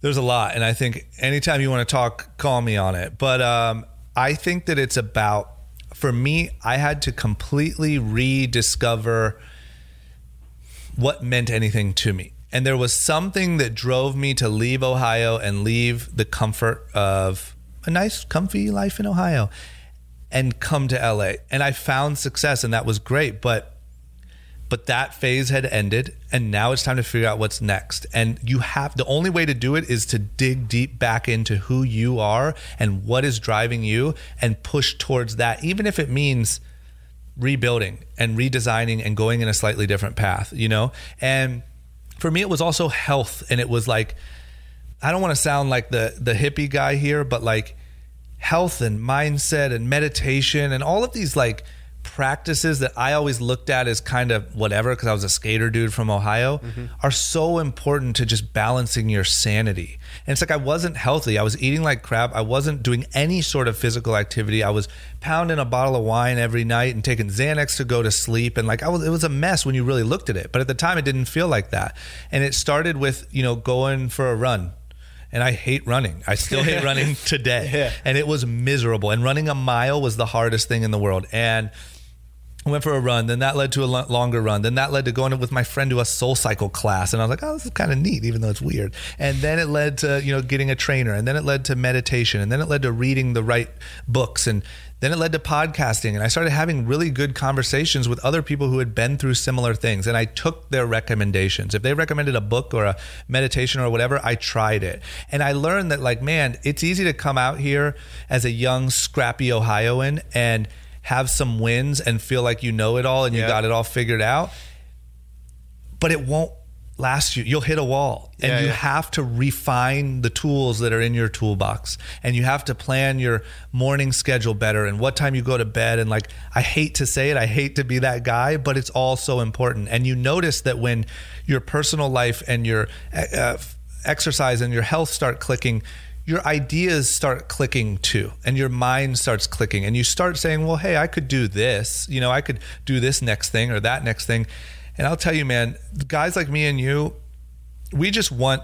there's a lot, and I think anytime you want to talk, call me on it. But um, I think that it's about, for me, I had to completely rediscover what meant anything to me. And there was something that drove me to leave Ohio and leave the comfort of a nice, comfy life in Ohio and come to LA. And I found success, and that was great. But but that phase had ended and now it's time to figure out what's next. And you have the only way to do it is to dig deep back into who you are and what is driving you and push towards that even if it means rebuilding and redesigning and going in a slightly different path you know? And for me it was also health and it was like i don't want to sound like the the hippie guy here but like health and mindset and meditation and all of these like practices that I always looked at as kind of whatever because I was a skater dude from Ohio mm-hmm. are so important to just balancing your sanity. And it's like I wasn't healthy. I was eating like crap. I wasn't doing any sort of physical activity. I was pounding a bottle of wine every night and taking Xanax to go to sleep and like I was it was a mess when you really looked at it. But at the time it didn't feel like that. And it started with, you know, going for a run and I hate running. I still hate running today. Yeah. And it was miserable. And running a mile was the hardest thing in the world. And went for a run. Then that led to a longer run. Then that led to going with my friend to a soul cycle class. And I was like, oh, this is kind of neat, even though it's weird. And then it led to, you know, getting a trainer. And then it led to meditation. And then it led to reading the right books. And then it led to podcasting. And I started having really good conversations with other people who had been through similar things. And I took their recommendations. If they recommended a book or a meditation or whatever, I tried it. And I learned that, like, man, it's easy to come out here as a young, scrappy Ohioan and have some wins and feel like you know it all and you got it all figured out. But it won't last you. You'll hit a wall and Yeah, you yeah. have to refine the tools that are in your toolbox and you have to plan your morning schedule better and what time you go to bed and like I hate to say it I hate to be that guy but it's all so important and you notice that when your personal life and your uh, exercise and your health start clicking your ideas start clicking too and your mind starts clicking and you start saying well hey I could do this you know I could do this next thing or that next thing and I'll tell you man guys like me and you we just want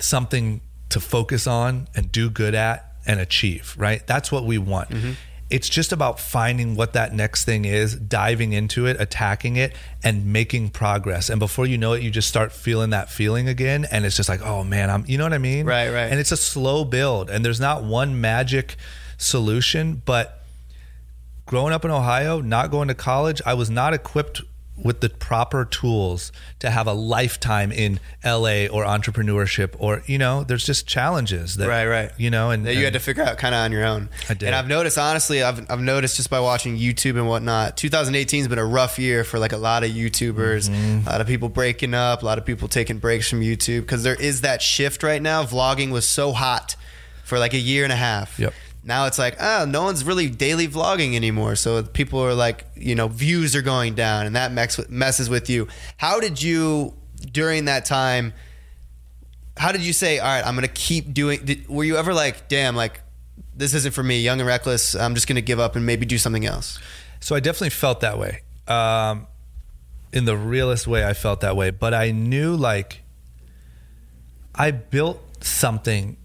something to focus on and do good at and achieve, right? That's what we want. Mm-hmm. It's just about finding what that next thing is, diving into it, attacking it, and making progress. And before you know it, you just start feeling that feeling again. And it's just like, oh man, I'm, you know what I mean? Right, right. And it's a slow build. And there's not one magic solution. But growing up in Ohio, not going to college, I was not equipped with the proper tools to have a lifetime in LA or entrepreneurship or you know there's just challenges that Right, right. you know and that you had to figure out kind of on your own. I did. And I've noticed, honestly, I've, I've noticed just by watching YouTube and whatnot, 2018 has been a rough year for like a lot of YouTubers, Mm-hmm. a lot of people breaking up, a lot of people taking breaks from YouTube because there is that shift right now. Vlogging was so hot for like a year and a half. Yep. Now it's like, oh, no one's really daily vlogging anymore. So people are like, you know, views are going down and that messes with you. How did you, during that time, how did you say, all right, I'm to keep doing, did, were you ever like, damn, like, this isn't for me, young and reckless, I'm just to give up and maybe do something else? So I definitely felt that way. Um, in the realest way, I felt that way. But I knew like I built something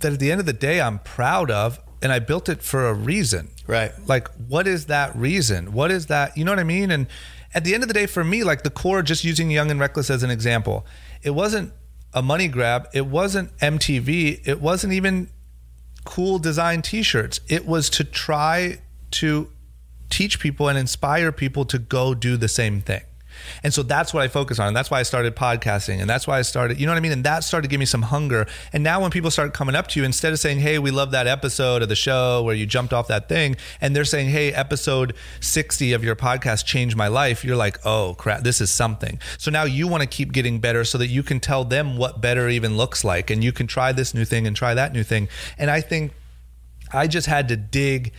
that at the end of the day I'm proud of, and I built it for a reason. Right. Like, what is that reason? What is that? You know what I mean? And at the end of the day, for me, like the core, just using Young and Reckless as an example, it wasn't a money grab. It wasn't MTV. It wasn't even cool design t-shirts. It was to try to teach people and inspire people to go do the same thing. And so that's what I focus on. And that's why I started podcasting. And that's why I started, you know what I mean? And that started to give me some hunger. And now when people start coming up to you, instead of saying, Hey, we love that episode of the show where you jumped off that thing, and they're saying, Hey, episode 60 of your podcast changed my life, you're like, Oh crap, this is something. So now you want to keep getting better so that you can tell them what better even looks like. And you can try this new thing and try that new thing. And I think I just had to dig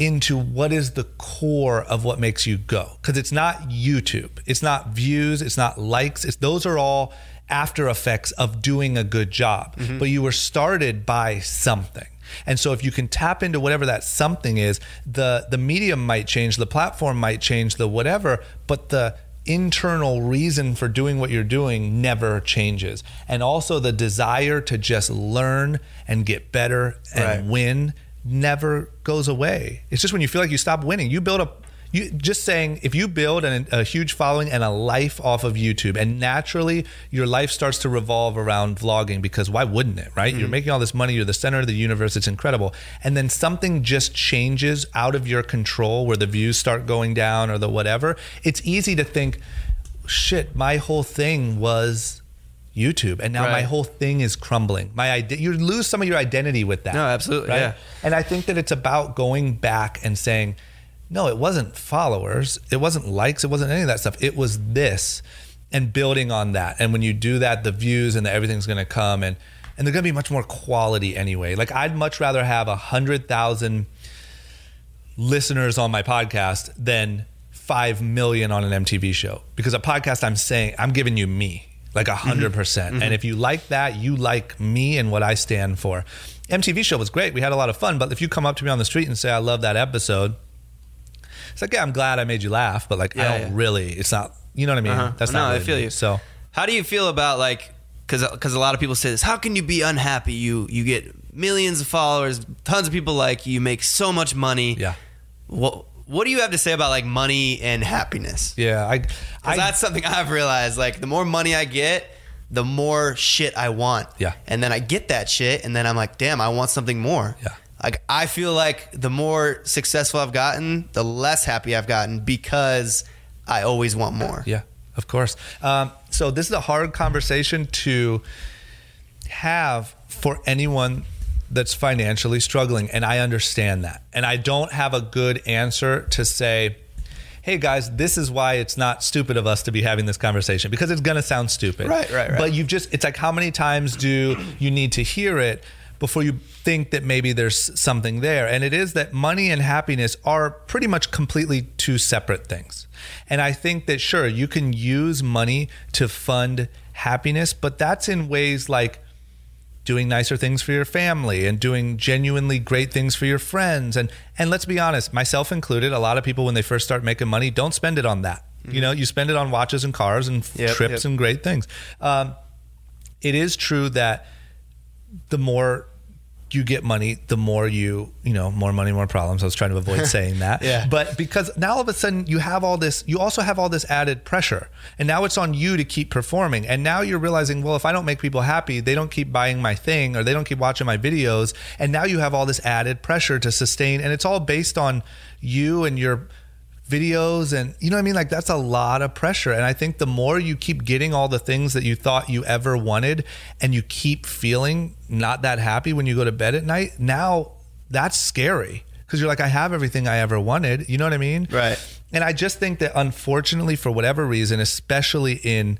into what is the core of what makes you go. Because it's not youtube. It's not views. It's not likes. It's those are all after effects of doing a good job. Mm-hmm. but you were started by something. And so if you can tap into whatever that something is the the medium might change the platform might change the whatever but the internal reason for doing what you're doing never changes. And also the desire to just learn and get better and Right. win never goes away. It's just when you feel like you stop winning, you build a you just saying if you build an, a huge following and a life off of YouTube, and naturally your life starts to revolve around vlogging because why wouldn't it, right? You're mm. making all this money, you're the center of the universe, it's incredible. And then something just changes out of your control where the views start going down or the whatever. It's easy to think, shit, my whole thing was YouTube, and now my whole thing is crumbling. My ide- you lose some of your identity with that. No, absolutely, yeah. And I think that it's about going back and saying, no, it wasn't followers, it wasn't likes, it wasn't any of that stuff. It was this, and building on that. And when you do that, the views and the everything's going to come, and and they're going to be much more quality anyway. Like I'd much rather have a hundred thousand listeners on my podcast than five million on an MTV show because a podcast I'm saying I'm giving you me like a 100% and if you like that you like me and what I stand for MTV show was great we had a lot of fun but if you come up to me on the street and say I love that episode it's like yeah I'm glad I made you laugh but like I don't yeah. really it's not you know what I mean Uh-huh. that's no, not I feel me. you. so how do you feel about like because because a lot of people say this? How can you be unhappy? You you get millions of followers, tons of people like you, you make so much money. yeah What what do you have to say about like money and happiness? yeah I, I that's something I've realized. Like the more money I get, the more shit I want. Yeah. And then I get that shit, and then I'm like, damn, I want something more. Yeah. Like I feel like the more successful I've gotten, the less happy I've gotten because I always want more. Yeah, of course. Um, so this is a hard conversation to have for anyone that's financially struggling, and I understand that. And I don't have a good answer to say, "Hey guys, this is why it's not stupid of us to be having this conversation," because it's going to sound stupid. Right, right, right. But you've just—it's like how many times do you need to hear it? Before you think that maybe there's something there. And it is that money and happiness are pretty much completely two separate things. And I think that, sure, you can use money to fund happiness, but that's in ways like doing nicer things for your family and doing genuinely great things for your friends. And and let's be honest myself included a lot of people when they first start making money don't spend it on that. You know you spend it on watches and cars and Yep, trips yep. and great things. Um, it is true that the more you get money, the more you, you know, more money, more problems. I was trying to avoid saying that. Yeah. But because now all of a sudden you have all this, you also have all this added pressure. And now it's on you to keep performing. And now you're realizing, well, if I don't make people happy, they don't keep buying my thing or they don't keep watching my videos. And now you have all this added pressure to sustain. And it's all based on you and your videos and you know what I mean? Like that's a lot of pressure. And I think the more you keep getting all the things that you thought you ever wanted and you keep feeling not that happy when you go to bed at night now that's scary. Because you're like I have everything I ever wanted. You know what I mean? Right. and I just think that unfortunately for whatever reason especially in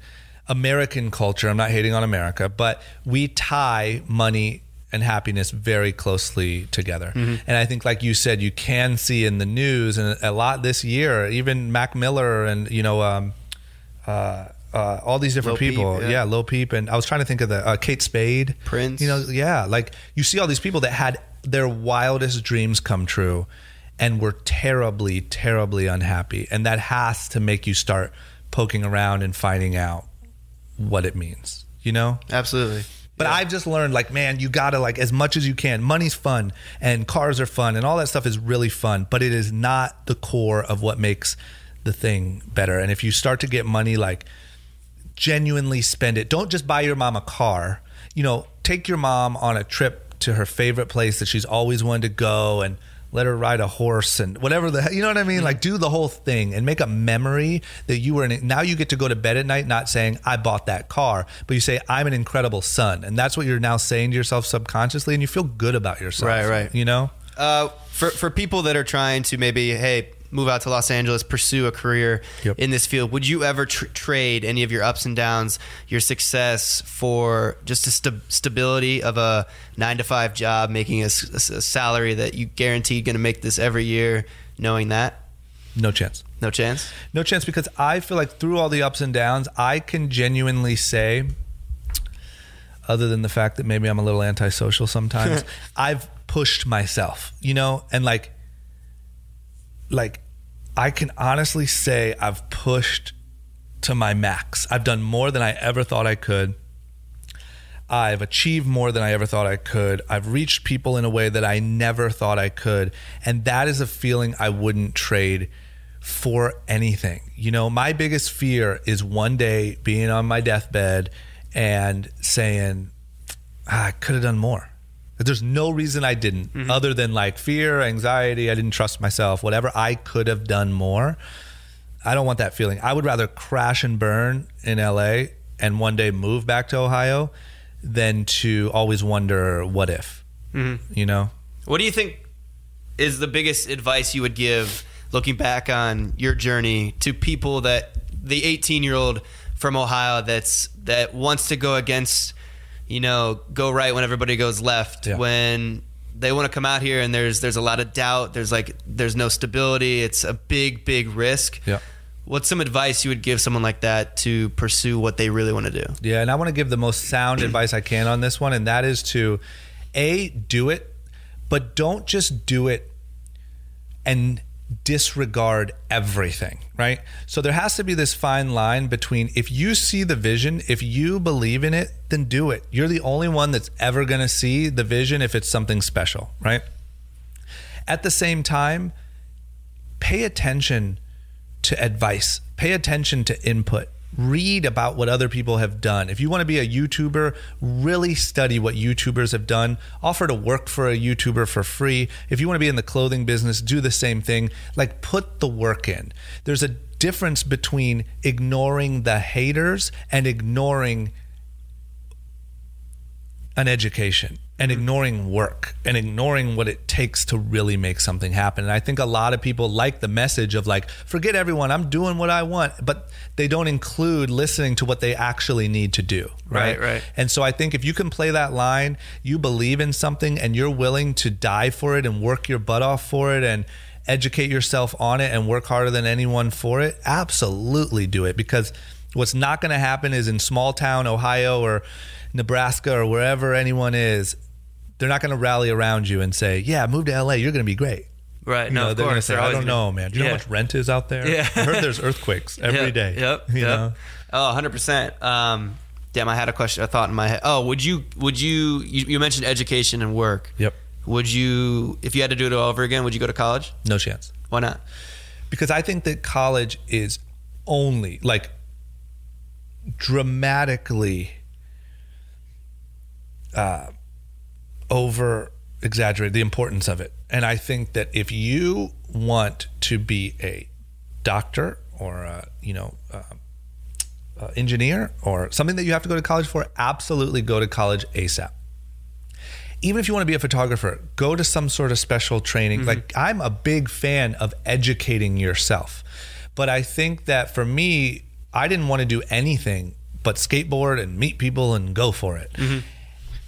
American culture I'm not hating on America but we tie money and happiness very closely together. Mm-hmm. And I think, like you said, you can see in the news and a lot this year, even Mac Miller and, you know, um, uh, uh, all these different Lil Peep, people. yeah. yeah. Lil Peep. And I was trying to think of the uh, Kate Spade. Prince. You know, yeah. Like you see all these people that had their wildest dreams come true and were terribly, terribly unhappy. And that has to make you start poking around and finding out what it means, you know? Absolutely. But I've just learned, like, man, you gotta like as much as you can. Money's fun, and cars are fun, and all that stuff is really fun. But it is not the core of what makes the thing better. And if you start to get money, like, genuinely spend it. Don't just buy your mom a car. You know, take your mom on a trip to her favorite place that she's always wanted to go, and let her ride a horse and whatever the hell you know what I mean. Like do the whole thing and make a memory that you were in. Now you get to go to bed at night not saying I bought that car, but you say I'm an incredible son, and that's what you're now saying to yourself subconsciously, and you feel good about yourself. Right, right. You know. Uh, for for people that are trying to maybe hey move out to Los Angeles, pursue a career Yep. in this field, would you ever tr- trade any of your ups and downs, your success for just a sta- stability of a nine to five job, making a salary that you guaranteed going to make this every year, knowing that No chance. no chance? No chance because I feel like through all the ups and downs, I can genuinely say, other than the fact that maybe I'm a little antisocial sometimes, I've pushed myself, you know, and like, like, I can honestly say I've pushed to my max. I've done more than I ever thought I could. I've achieved more than I ever thought I could. I've reached people in a way that I never thought I could. And that is a feeling I wouldn't trade for anything. You know, my biggest fear is one day being on my deathbed and saying, ah, I could have done more. There's no reason I didn't, mm-hmm. other than like fear, anxiety, I didn't trust myself, whatever. I could have done more. I don't want that feeling. I would rather crash and burn in LA and one day move back to Ohio than to always wonder what if. Mm-hmm. You know? What do you think is the biggest advice you would give looking back on your journey to people that the 18 year old from Ohio that's that wants to go against, you know, go right when everybody goes left Yeah. when they want to come out here and there's there's a lot of doubt, there's like there's no stability, it's a big big risk. Yeah. What's some advice you would give someone like that to pursue what they really want to do? Yeah, and I want to give the most sound advice I can on this one, and that is to A, do it, but don't just do it and disregard everything, right? So there has to be this fine line between if you see the vision, if you believe in it, then do it. You're the only one that's ever going to see the vision if it's something special, right? At the same time, pay attention to advice, pay attention to input. Read about what other people have done. If you want to be a YouTuber, really study what YouTubers have done. Offer to work for a YouTuber for free. If you want to be in the clothing business, do the same thing. Like put the work in. There's a difference between ignoring the haters and ignoring an education and ignoring work and ignoring what it takes to really make something happen. And I think a lot of people like the message of like, forget everyone, I'm doing what I want, but they don't include listening to what they actually need to do. Right. Right, right. And so I think if you can play that line, you believe in something and you're willing to die for it and work your butt off for it and educate yourself on it and work harder than anyone for it, absolutely do it because what's not going to happen is in small town Ohio or Nebraska or wherever anyone is, they're not going to rally around you and say, "Yeah, move to LA, you're going to be great." Right. You No, know, of they're going to say, "I don't gonna- know, man. Do you know how much rent is out there? Yeah. I heard there's earthquakes every Yep, day. Yep. You yep. know? Oh, 100%. Um, damn, I had a question, a thought in my head. Oh, would you, would you, you, you mentioned education and work. Yep. Would you, if you had to do it all over again, would you go to college? No chance. Why not? because I think that college is only like dramatically uh, over exaggerated the importance of it. And I think that if you want to be a doctor or a, you know, uh, uh, engineer or something that you have to go to college for, absolutely go to college ASAP even if you want to be a photographer, go to some sort of special training. Like I'm a big fan of educating yourself. But I think that for me, I didn't want to do anything but skateboard and meet people and go for it.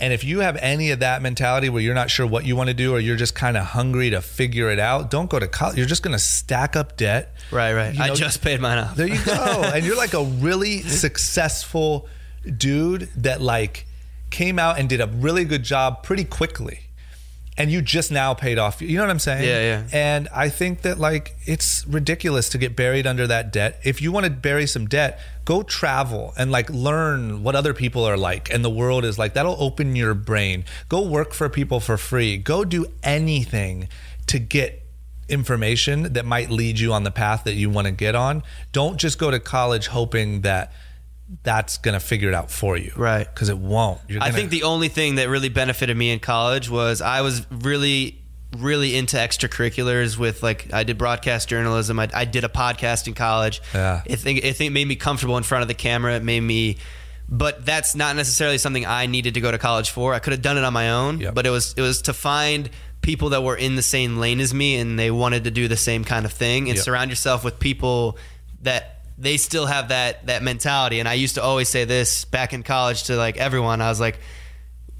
And if you have any of that mentality where you're not sure what you want to do or you're just kind of hungry to figure it out, don't go to college. You're just going to stack up debt. Right, right. You I just paid mine off. there you go. and you're like a really successful dude that like came out and did a really good job pretty quickly. And you just now paid off. You know what I'm saying? Yeah, yeah. And I think that like it's ridiculous to get buried under that debt. If you want to bury some debt, go travel and like learn what other people are like and the world is like. That'll open your brain. Go work for people for free. Go do anything to get information that might lead you on the path that you want to get on. Don't just go to college hoping that that's going to figure it out for you. Right. Because it won't. You're I gonna- think the only thing that really benefited me in college was I was really really into extracurriculars with like I did broadcast journalism. I, I did a podcast in college. Yeah. I think I think it made me comfortable in front of the camera. It made me but that's not necessarily something I needed to go to college for. I could have done it on my own, Yep. but it was it was to find people that were in the same lane as me and they wanted to do the same kind of thing and Yep. surround yourself with people that they still have that that mentality. And I used to always say this back in college to like everyone. I was like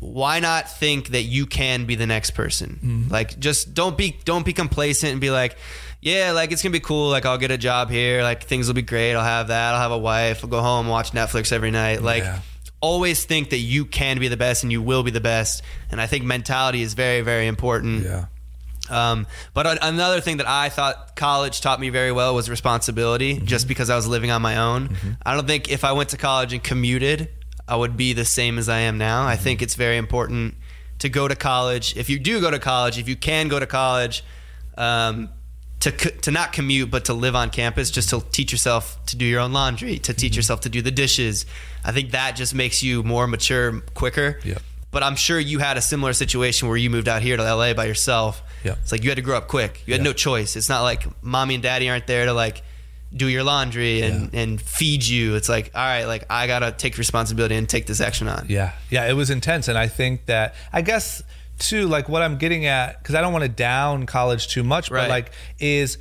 why not think that you can be the next person? Mm-hmm. Like just don't be don't be complacent and be like, yeah, like it's gonna be cool. Like I'll get a job here. Like things will be great. I'll have that. I'll have a wife. I'll go home, watch Netflix every night. Like Yeah. always think that you can be the best and you will be the best. And I think mentality is very very important. Yeah. Um, but a- another thing that I thought college taught me very well was responsibility, Mm-hmm. just because I was living on my own. I don't think if I went to college and commuted, I would be the same as I am now. I Mm-hmm. think it's very important to go to college. If you do go to college, if you can go to college, um, to, to not commute, but to live on campus, just to teach yourself to do your own laundry, to Mm-hmm. teach yourself to do the dishes. I think that just makes you more mature quicker. Yep. But I'm sure you had a similar situation where you moved out here to LA by yourself. Yeah. It's like you had to grow up quick. You had Yeah. no choice. It's not like mommy and daddy aren't there to like do your laundry and, and feed you. It's like, all right, like I gotta take responsibility and take this action on. Yeah, yeah, it was intense, and I think that I guess too, like what I'm getting at, because I don't want to down college too much, but like is.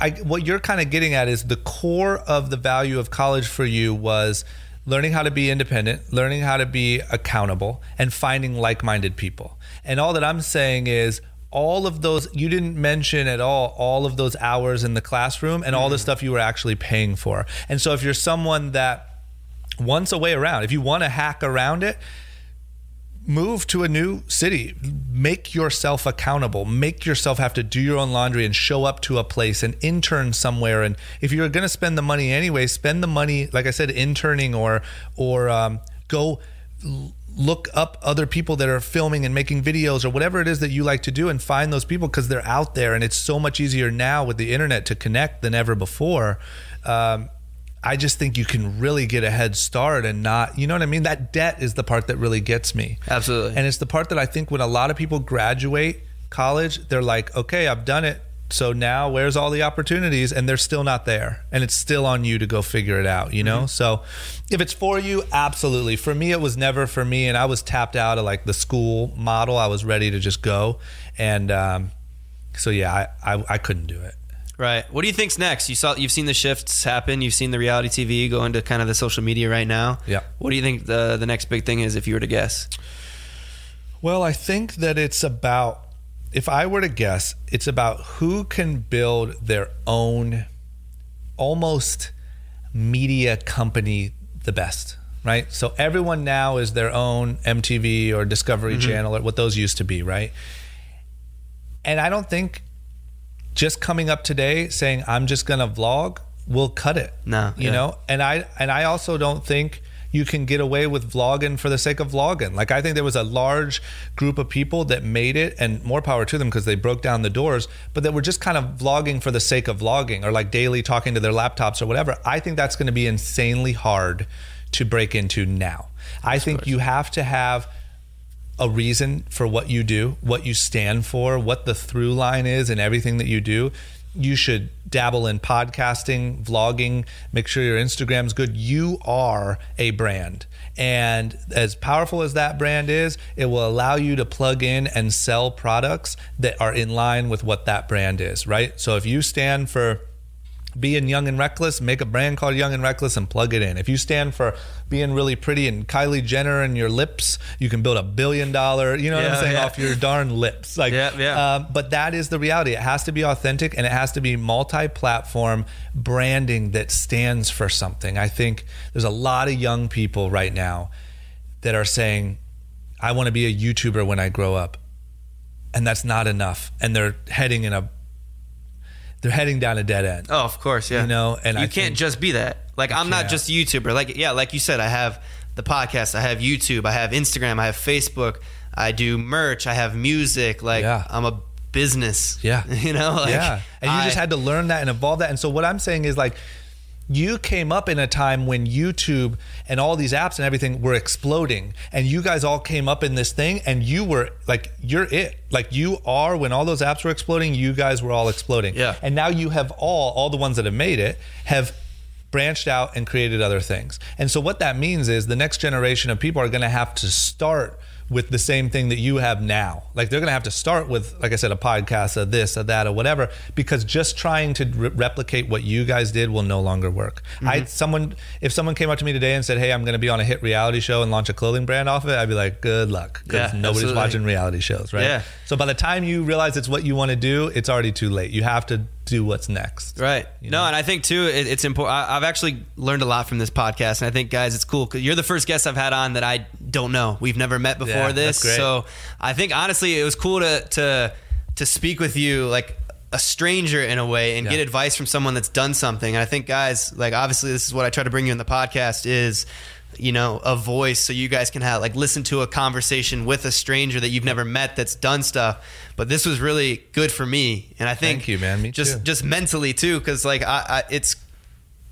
I, what you're kind of getting at is the core of the value of college for you was learning how to be independent, learning how to be accountable, and finding like minded people. And all that I'm saying is all of those, you didn't mention at all all of those hours in the classroom and all the mm. stuff you were actually paying for. And so if you're someone that wants a way around, if you want to hack around it, move to a new city. Make yourself accountable. Make yourself have to do your own laundry and show up to a place and intern somewhere. And if you're going to spend the money anyway spend the money like i said interning or or um, go look up other people that are filming and making videos or whatever it is that you like to do and find those people because they're out there. And it's so much easier now with the internet to connect than ever before. Um, I just think you can really get a head start and not, you know what I mean? That debt is the part that really gets me. Absolutely. And it's the part that I think when a lot of people graduate college, they're like, okay, I've done it. So now where's all the opportunities? And they're still not there. And it's still on you to go figure it out, you know? So if it's for you, absolutely. For me, it was never for me. And I was tapped out of like the school model. I was ready to just go. And um, so, yeah, I, I, I couldn't do it. Right. What do you think's next? You saw, you've seen the shifts happen. You've seen the reality TV go into kind of the social media right now. Yeah. What do you think the the next big thing is, if you were to guess? Well, I think that it's about, if I were to guess, it's about who can build their own almost media company the best, right? So everyone now is their own MTV or Discovery mm-hmm. Channel or what those used to be, right? And I don't think just coming up today saying I'm just going to vlog will cut it. No, you yeah. know, and I and I also don't think you can get away with vlogging for the sake of vlogging. Like I think there was a large group of people that made it, and more power to them because they broke down the doors, but that were just kind of vlogging for the sake of vlogging or like daily talking to their laptops or whatever. I think that's going to be insanely hard to break into now. I think you have to have a reason for what you do, what you stand for, what the through line is in everything that you do. You should dabble in podcasting, vlogging, make sure your Instagram's good. You are a brand. And as powerful as that brand is, it will allow you to plug in and sell products that are in line with what that brand is, right? So if you stand for being young and reckless, make a brand called Young and Reckless and plug it in. If you stand for being really pretty and Kylie Jenner and your lips, you can build a billion dollar, you know what I'm saying, yeah. off your darn lips. Like, Yeah, yeah. Um, but that is the reality. It has to be authentic and it has to be multi-platform branding that stands for something. I think there's a lot of young people right now that are saying, I want to be a YouTuber when I grow up. And that's not enough. And they're heading in a they're heading down a dead end. Oh, of course, yeah. You know, and you I can't just be that. Like I'm not just a YouTuber. Like yeah, like you said, I have the podcast, I have YouTube, I have Instagram, I have Facebook, I do merch, I have music. Like Yeah. I'm a business. Yeah. you know. Like, yeah. And you just had to learn that and evolve that. And so what I'm saying is like you came up in a time when YouTube and all these apps and everything were exploding, and you guys all came up in this thing, and you were like, you're it. Like you are when all those apps were exploding, you guys were all exploding. Yeah. And now you have all, all the ones that have made it have branched out and created other things. And so what that means is the next generation of people are going to have to start with the same thing that you have now. Like they're going to have to start with, like I said, a podcast, a this, a that, or whatever, because just trying to re- replicate what you guys did will no longer work. Mm-hmm. I someone if someone came up to me today and said, "Hey, I'm going to be on a hit reality show and launch a clothing brand off of it," I'd be like, "Good luck," because Yeah, nobody's absolutely. watching reality shows, right? Yeah. So by the time you realize it's what you want to do, it's already too late. You have to do what's next. Right. you No, and I think too, it, it's important. I, I've actually learned a lot from this podcast, and I think, guys, it's cool because you're the first guest I've had on that I don't know. We've never met before Yeah, this, so I think honestly, it was cool to to to speak with you like a stranger in a way and Yeah. get advice from someone that's done something. And I think, guys, like obviously, this is what I try to bring you in the podcast is. You know, a voice so you guys can have like listen to a conversation with a stranger that you've never met that's done stuff. But this was really good for me, and I think Thank you, man. Me just too. just mentally too because like I, I it's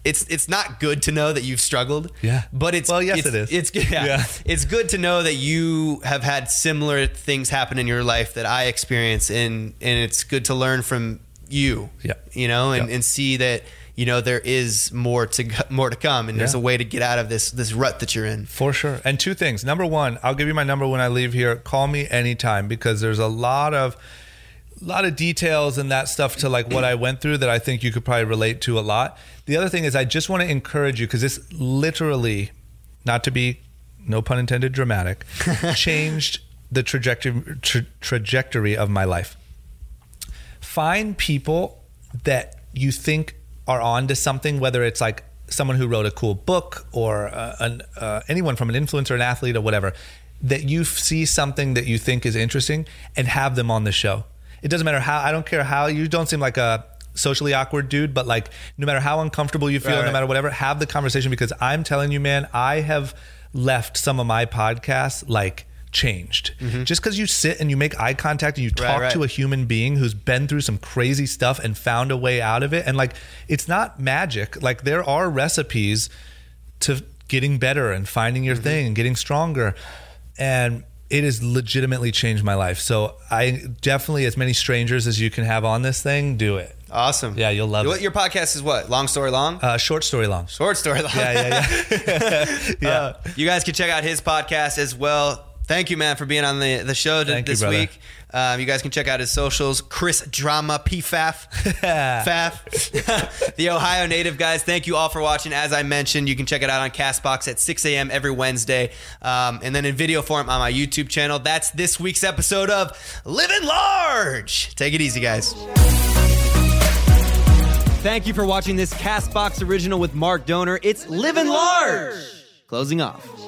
it's it's not good to know that you've struggled Yeah. but it's Well, yes, it's, it is. it's good yeah. Yeah. it's good to know that you have had similar things happen in your life that I experience and and it's good to learn from you Yeah. you know and, Yeah. and see that you know there is more to more to come and there's a way to get out of this this rut that you're in For sure. And two things. Number one, I'll give you my number when I leave here. Call me anytime because there's a lot of a lot of details and that stuff to like what I went through that I think you could probably relate to a lot. The other thing is I just want to encourage you because this literally, not to be no pun intended dramatic, changed the trajectory tra- trajectory of my life. Find people that you think are on to something, whether it's like someone who wrote a cool book or uh, an, uh, anyone from an influencer, an athlete, or whatever, that you see something that you think is interesting and have them on the show. It doesn't matter how, I don't care how, you don't seem like a socially awkward dude, but like no matter how uncomfortable you feel, Right, no right. matter whatever, have the conversation because I'm telling you, man, I have left some of my podcasts like changed. Just because you sit and you make eye contact and you talk Mm-hmm. right. to a human being who's been through some crazy stuff and found a way out of it. And like, it's not magic. Like, there are recipes to getting better and finding your thing and getting stronger. And it has legitimately changed my life. So I definitely, as many strangers as you can have on this thing, do it. awesome Yeah, you'll love What- it. your podcast is what long story long Uh, short story long. short story long Yeah, yeah, yeah. yeah. Uh, you guys can check out his podcast as well. Thank you, man, for being on the, the show th- Thank this brother. week. Um, you guys can check out his socials. Chris Drama Pfaff. Faf. the Ohio native guys. Thank you all for watching. As I mentioned, you can check it out on Castbox at 6 a.m. every Wednesday. Um, and then in video form on my YouTube channel. That's this week's episode of Living Large. Take it easy, guys. Thank you for watching this Castbox original with Mark Dohner. It's Living Large. Closing off.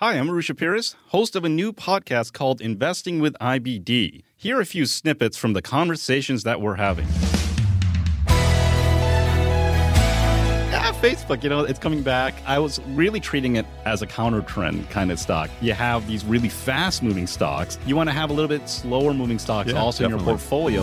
Hi, I'm Arusha Pires, host of a new podcast called Investing with IBD. Here are a few snippets from the conversations that we're having. Yeah, Facebook, you know, it's coming back. I was really treating it as a counter trend kind of stock. You have these really fast moving stocks. You want to have a little bit slower moving stocks Yeah, also in your portfolio.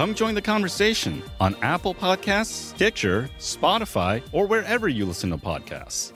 Come join the conversation on Apple Podcasts, Stitcher, Spotify, or wherever you listen to podcasts.